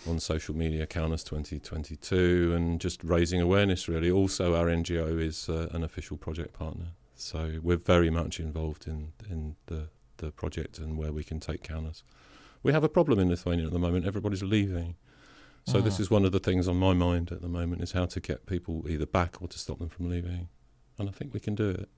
on social media Kaunas 2022 and just raising awareness. Really, also our NGO is uh, an official project partner, so we're very much involved in in the the project and where we can take Kaunas. We have a problem in Lithuania at the moment. Everybody's leaving. So this Mm. is one of the things on my mind at the moment is how to get people either back or to stop them from leaving. And I think we can do it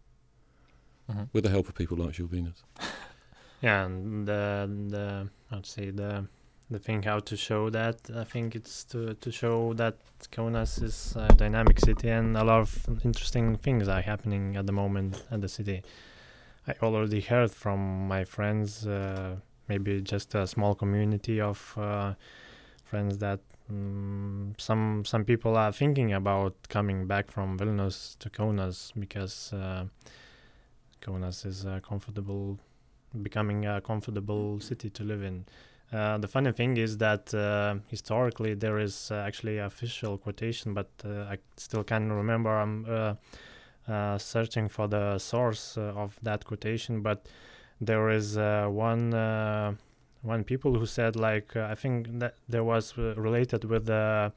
Mhm. with the help of people like Žilvinas. Yeah, and the the I'd say the the thing how to show that I think it's to to show that Kaunas is a dynamic city and a lot of interesting things are happening at the moment at the city. I already heard from my friends, uh, maybe just a small community of uh, friends that mm some some people are thinking about coming back from Vilnius to Kaunas because uh, Kaunas is a comfortable becoming a comfortable city to live in. Uh, the funny thing is that uh, historically there is uh, actually official quotation, but uh, I still can't remember. I'm uh, uh, searching for the source of that quotation, but there is one uh, one people who said like uh, I think that there was uh, related with the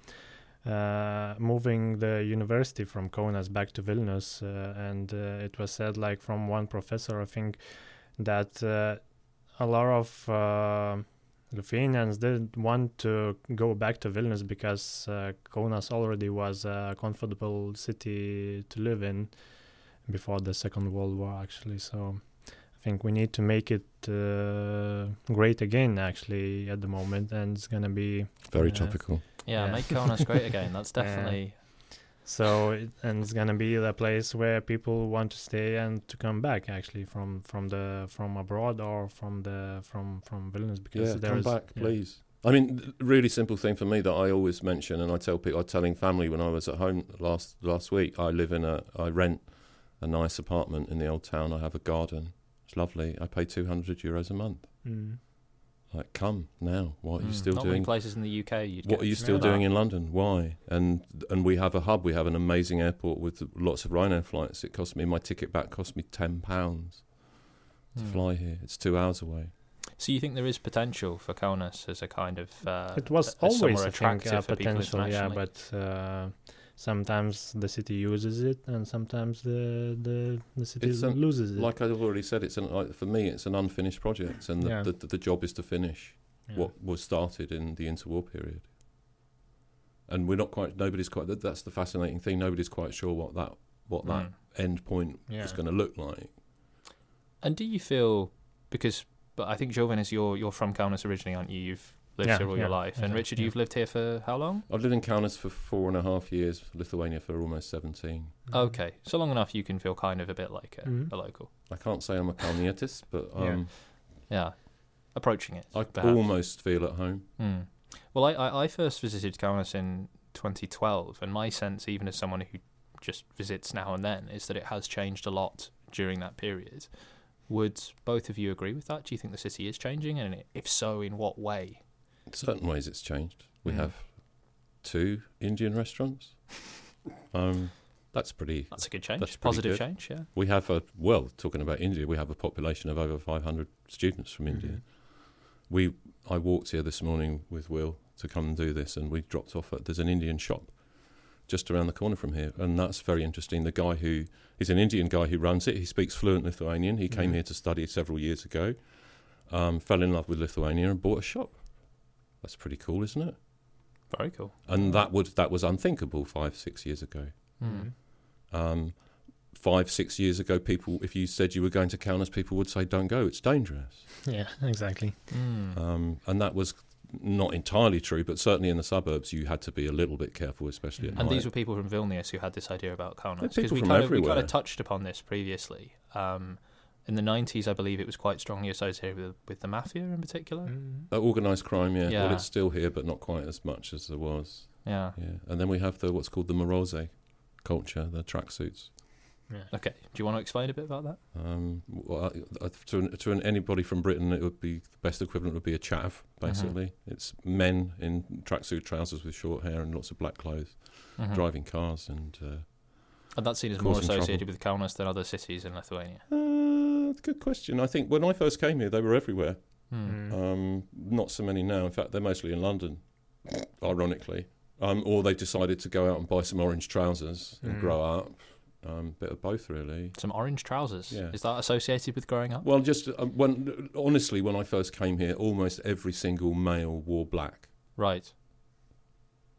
uh, moving the university from Kaunas back to Vilnius, uh, and uh, it was said like from one professor I think that uh, a lot of Lithuanians didn't want to go back to Vilnius because Kaunas already was a comfortable city to live in before the Second World War, actually. So think we need to make it uh, great again, actually, at the moment, and it's gonna be Very Yeah. topical. Yeah, Yeah. make Kaunas great again. That's Yeah. definitely. so it, and it's gonna be the place where people want to stay and to come back actually from from the from abroad or from the from from Vilnius because Yeah, there come is- back, yeah. please. I mean, th- really simple thing for me that I always mention, and I tell people, I telling family when I was at home last last week. I live in a, I rent a nice apartment in the old town. I have a garden. It's lovely. I pay two hundred euros a month. Mm. Like, come now. What are you Mm, still not doing? places in the UK. You'd What get are you still doing that. in London? Why? And and we have a hub. We have an amazing airport with lots of Ryanair flights. It cost me my ticket back cost me ten pounds to Mm. fly here. It's two hours away. So you think there is potential for Kaunas as a kind of uh, it was a- a always somewhere I think attractive uh, for people potential yeah but uh, sometimes the city uses it and sometimes the the, the city It's an- loses it Like I've already said, it's an, like, for me it's an unfinished project, and the, Yeah. the, the job is to finish Yeah. what was started in the interwar period. And we're not quite. Nobody's quite. that- That's the fascinating thing. Nobody's quite sure what that what that Mm. end point Yeah. is going to look like. And do you feel because? But I think Joven is you're you're from Kaunas originally, aren't you? You've lived Yeah, here all yeah, your life. And Richard, yeah. you've lived here for how long? I've lived in Kaunas for four and a half years. Lithuania for almost seventeen. Mhm. Okay, so long enough you can feel kind of a bit like a, Mhm. a local. I can't say I'm a Kaunietis, but Yeah. um, Yeah, approaching it. I perhaps. almost feel at home. Mm. Well, I, I, I first visited Kaunas in 2012, and my sense, even as someone who just visits now and then, is that it has changed a lot during that period. Would both of you agree with that? Do you think the city is changing, and if so, in what way? In certain ways, it's changed. We Mm. have two Indian restaurants. um, that's pretty. That's a good change. That's Positive good. change, yeah. We have a well, talking about India, we have a population of over 500 students from India. Mhm. We, I walked here this morning with Will to come and do this, and we dropped off at there's an Indian shop just around the corner from here, and that's very interesting. The guy who is an Indian guy who runs it, he speaks fluent Lithuanian. He came Mhm. here to study several years ago, um, fell in love with Lithuania, and bought a shop. That's pretty cool, isn't it? Very cool. And that would that was unthinkable five six years ago. Mm. Um, five, six years ago, people, if you said you were going to Kaunas, people would say, "Don't go; it's dangerous." Yeah, exactly. Mm. Um, and that was not entirely true, but certainly in the suburbs, you had to be a little bit careful, especially at And night. these were people from Vilnius who had this idea about Kaunas. They're 'Cause people we kind of, we kind of touched upon this previously. Um, in the 90s, I believe it was quite strongly associated with, with the mafia in particular. Mm. Uh, organised crime, yeah. Well, Yeah. it's still here, but not quite as much as there was. Yeah. Yeah, and then we have the what's called the Morose culture, the tracksuits. Yeah. Okay. Do you want to explain a bit about that? Um, well, I- I- to an, to an, anybody from Britain, it would be the best equivalent would be a chav. Basically, it's men in tracksuit trousers with short hair and lots of black clothes, Mhm. driving cars, and uh, And that's seen as more causing associated with Kaunas than other cities in Lithuania. uh, good question. I think when I first came here, they were everywhere. Mm. Um, not so many now. In fact, they're mostly in London, ironically. Um, or they've decided to go out and buy some orange trousers and Mm. grow up. Um, bit of both, really. Some orange trousers. Yeah. Is that associated with growing up? Well, just uh, when honestly, when I first came here, almost every single male wore black. Right.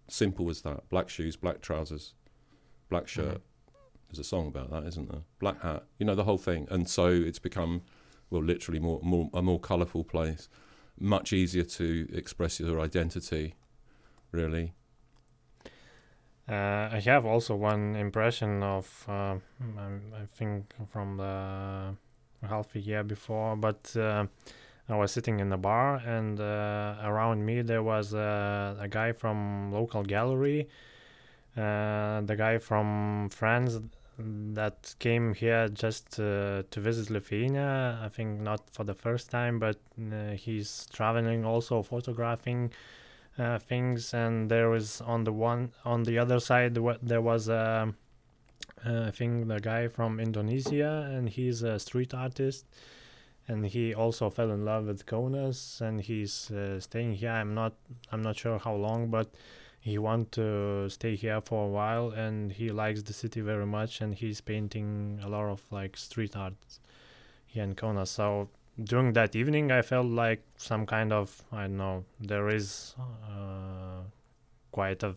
Simple as that. Black shoes, black trousers, black shirt. Mhm. There's a song about that, isn't there? Black hat. You know the whole thing. And so it's become, well, literally more, more a more colourful place. Much easier to express your identity, really. Uh, I have also one impression of, uh, I, think from the half a year before, but uh, I was sitting in a bar and uh, around me there was a guy from local gallery, uh, the guy from France that came here just uh, to visit Lithuania. I think not for the first time, but uh, he's traveling also photographing uh, things and there was on the one on the other side there was a uh, I think the guy from Indonesia and he's a street artist and he also fell in love with Kaunas and he's uh, staying here I'm not I'm not sure how long but he want to stay here for a while and he likes the city very much and he's painting a lot of like street art here in Kaunas so during that evening i felt like some kind of i don't know there is uh, quite a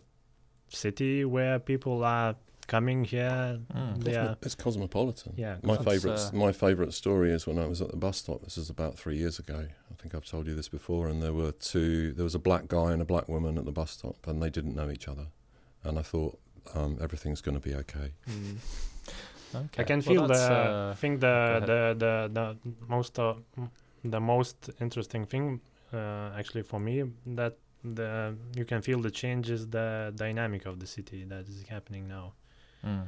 city where people are coming here Mm. they are It's cosmopolitan. yeah My favourite, uh, my favourite story is when I was at the bus stop. This is about three years ago. I think I've told you this before. And there were two. There was a black guy and a black woman at the bus stop, and they didn't know each other. And I thought um, everything's going to be okay. Mm. Okay. i can Well, feel the that's, i uh, think the the, the the most uh, the most interesting thing uh, actually for me that the you can feel the changes the dynamic of the city that is happening now mm.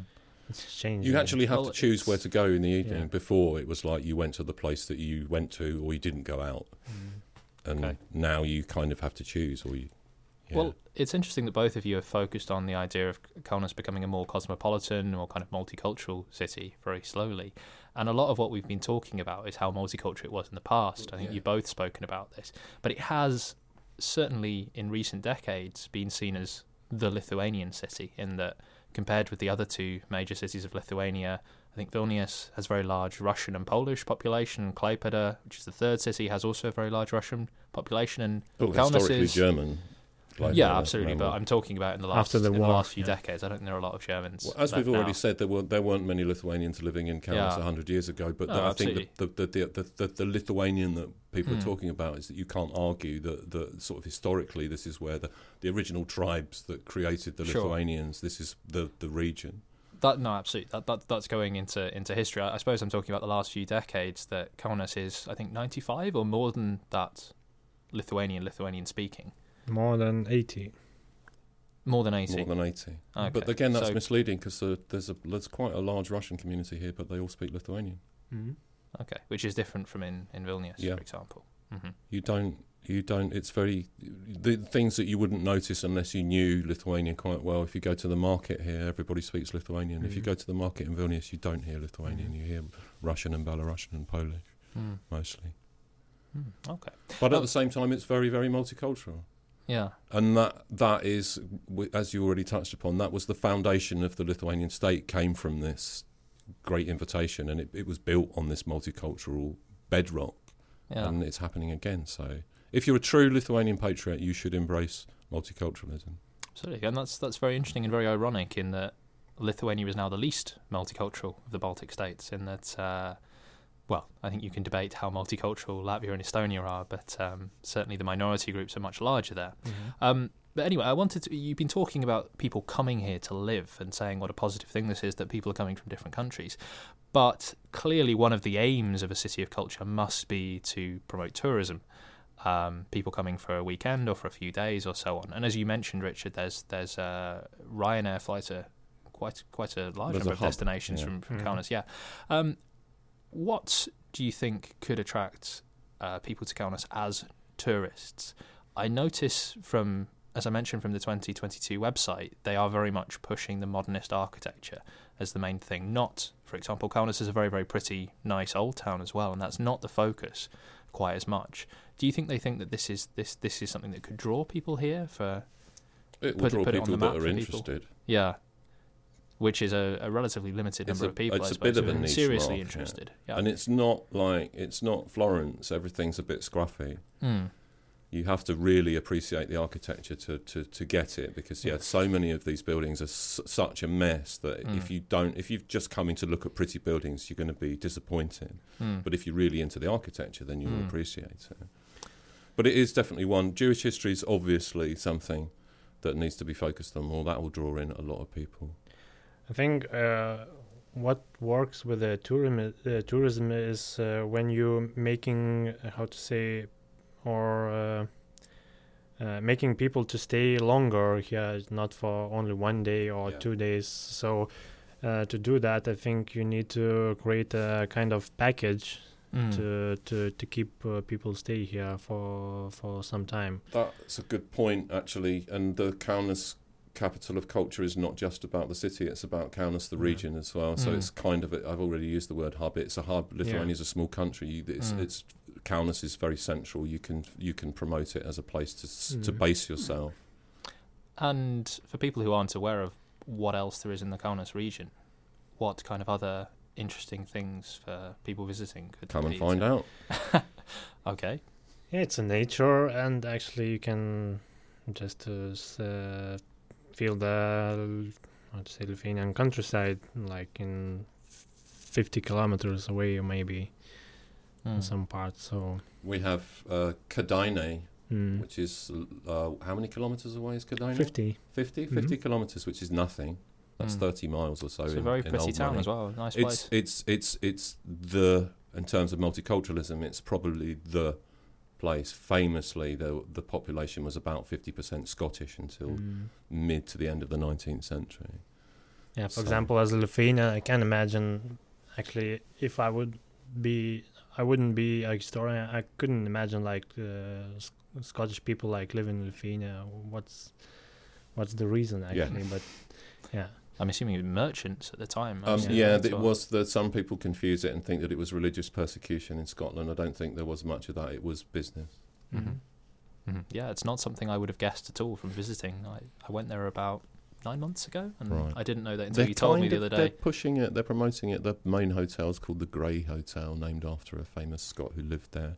it's changing You actually have Well, to choose where to go in the evening. Yeah. Before it was like you went to the place that you went to, or you didn't go out. Mm. And Okay. now you kind of have to choose, or you. yeah. Well, it's interesting that both of you have focused on the idea of Kaunas becoming a more cosmopolitan, more kind of multicultural city very slowly. And a lot of what we've been talking about is how multicultural it was in the past. I think Yeah. you've both spoken about this. But it has certainly in recent decades been seen as the Lithuanian city in that compared with the other two major cities of Lithuania, I think Vilnius has very large Russian and Polish population. Klaipeda, which is the third city, has also a very large Russian population. And oh, Kaunas historically is- German. Like yeah, absolutely. But I'm talking about in the last After the in war, the last few yeah. decades. I don't think there are a lot of Germans. Well, as we've left already now. said, there were there weren't many Lithuanians living in Kaunas Yeah. a hundred years ago. But No, the- I think the the, the, the, the the Lithuanian that people Hmm. are talking about is that you can't argue that, that sort of historically this is where the, the original tribes that created the Sure. Lithuanians. This is the the region. That no, absolutely. That, that that's going into into history. I, I suppose I'm talking about the last few decades. That Kaunas is, I think, 95 or more than that. Lithuanian, Lithuanian speaking, more than 80 more than 80. More than eighty. Okay, But again, that's so- misleading because uh, there's a there's quite a large Russian community here, but they all speak Lithuanian. mm. Okay, which is different from in in Vilnius, Yeah. for example. hmm You don't you don't. It's very the things that you wouldn't notice unless you knew Lithuanian quite well. If you go to the market here, everybody speaks Lithuanian. If you Mhm. go to the market in Vilnius, you don't hear Lithuanian. Mhm. You hear Russian and Belarusian and Polish Mm. mostly. Mm. Okay. But Well- at the same time, it's very very multicultural. Yeah. And that that is, as you already touched upon, that was the foundation of the Lithuanian state. Came from this great invitation, and it, it was built on this multicultural bedrock, Yeah. and it's happening again. So, if you're a true Lithuanian patriot, you should embrace multiculturalism. Absolutely, and that's that's very interesting and very ironic in that Lithuania is now the least multicultural of the Baltic states. In that, uh, well, I think you can debate how multicultural Latvia and Estonia are, but um, certainly the minority groups are much larger there. Um, but anyway, I wanted to. You've been talking about people coming here to live and saying what a positive thing this is that people are coming from different countries. But clearly, one of the aims of a city of culture must be to promote tourism. Um, people coming for a weekend or for a few days or so on. And as you mentioned, Richard, there's there's uh, Ryanair flights to quite quite a large There's number a of hub, destinations yeah. from from Mhm. Kaunas. Yeah. Um, what do you think could attract uh, people to Kaunas as tourists? I notice from, as I mentioned, from the 2022 website, they are very much pushing the modernist architecture as the main thing. Not, for example, Kaunas is a very, very pretty, nice old town as well, and that's not the focus quite as much. Do you think they think that this is this this is something that could draw people here for It will Put it- draw put people that are for people. interested. yeah, which is a, a relatively limited It's number a- of people. it's I a suppose, bit of who a are niche seriously market, interested. Yeah, And it's not like it's not Florence. Everything's a bit scruffy. Hmm. You have to really appreciate the architecture to, to, to get it because yeah, so many of these buildings are s- such a mess that Mm. if you don't, if you've just come in to look at pretty buildings, you're going to be disappointed. Hmm. But if you're really into the architecture, then you will Mm. appreciate it. But it is definitely one. Jewish history is obviously something that needs to be focused on more. That will draw in a lot of people. I think uh, what works with the tourism uh, tourism is uh, when you're making uh, how to say or uh, uh, making people to stay longer here, not for only one day or Yeah. two days. So uh, to do that, I think you need to create a kind of package Hmm. to to to keep uh, people stay here for for some time. That's a good point, actually. And the Kaunas capital of culture is not just about the city; it's about Kaunas, the Mm. region, as well. So Mm. it's kind of. A, I've already used the word hub. It's a hub. Lithuania is a small country. You- It's, Mm. it's Kaunas is very central. You can you can promote it as a place to s to Mm. base yourself. And for people who aren't aware of what else there is in the Kaunas region, what kind of other interesting things for people visiting could Come and find to- out. Okay. Yeah, it's a nature, and actually you can just uh, uh, feel the how to say Lithuanian countryside, like in fifty kilometers away, maybe Hmm. in some parts. So We have uh, Kėdainiai, mm, which is uh, how many kilometres away is Kėdainiai? fifty. 50? 50 Mhm. kilometres, which is nothing. That's Mm. 30 miles or so. It's a in- very in pretty old town money. as well. Nice It's place. it's it's it's the in terms of multiculturalism, it's probably the place. Famously, the the population was about 50% Scottish until Mm. mid to the end of the 19th century. Yeah, for So- example, as a Lithuanian, I can't imagine actually if I would be, I wouldn't be a historian. I couldn't imagine like uh, S- Scottish people like living in Lithuania. What's what's the reason Yeah. actually? But yeah, I'm assuming it was merchants at the time. Um, yeah, as it well. was that some people confuse it and think that it was religious persecution in Scotland. I don't think there was much of that. It was business. Mhm. Mhm. Yeah, it's not something I would have guessed at all from visiting. I, I went there about nine months ago, and Right. I didn't know that until you told me the of- other They're pushing it. They're promoting it. The main hotel is called the Grey Hotel, named after a famous Scot who lived there.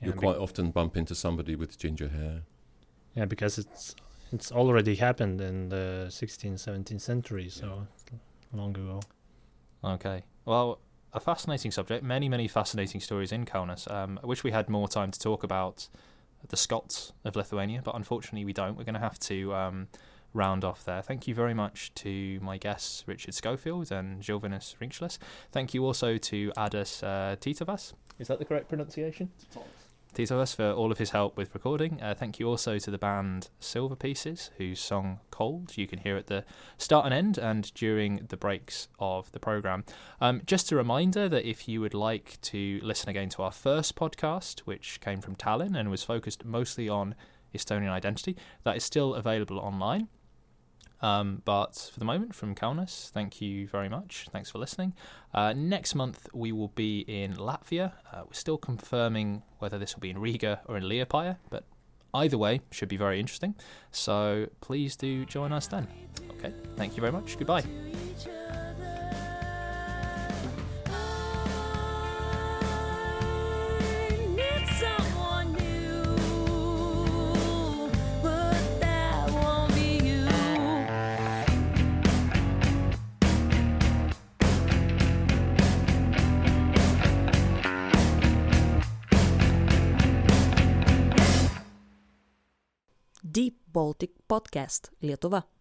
yeah, You'll be- quite often bump into somebody with ginger hair. yeah, because it's it's already happened in the 16th, 17th century, so it's long ago. Okay. Well, a fascinating subject. Many, many fascinating stories in Kaunas. Um, I wish we had more time to talk about the Scots of Lithuania, but unfortunately we don't. We're going to have to um, round off there. Thank you very much to my guests, Richard Schofield and Žilvinas Rinkšelis. Thank you also to Adas uh, Titovas. Is that the correct pronunciation? Titovas for all of his help with recording. Uh, thank you also to the band Silver Pieces, whose song Cold you can hear at the start and end and during the breaks of the program. Um, just a reminder that if you would like to listen again to our first podcast, which came from Tallinn and was focused mostly on Estonian identity, that is still available online. Um, but for the moment, from Kaunas, thank you very much. Thanks for listening. Uh, next month, we will be in Latvia. Uh, we're still confirming whether this will be in Riga or in Liepāja, but either way, should be very interesting. So please do join us then. Okay, thank you very much. Goodbye. Baltic Podcast Lietuva.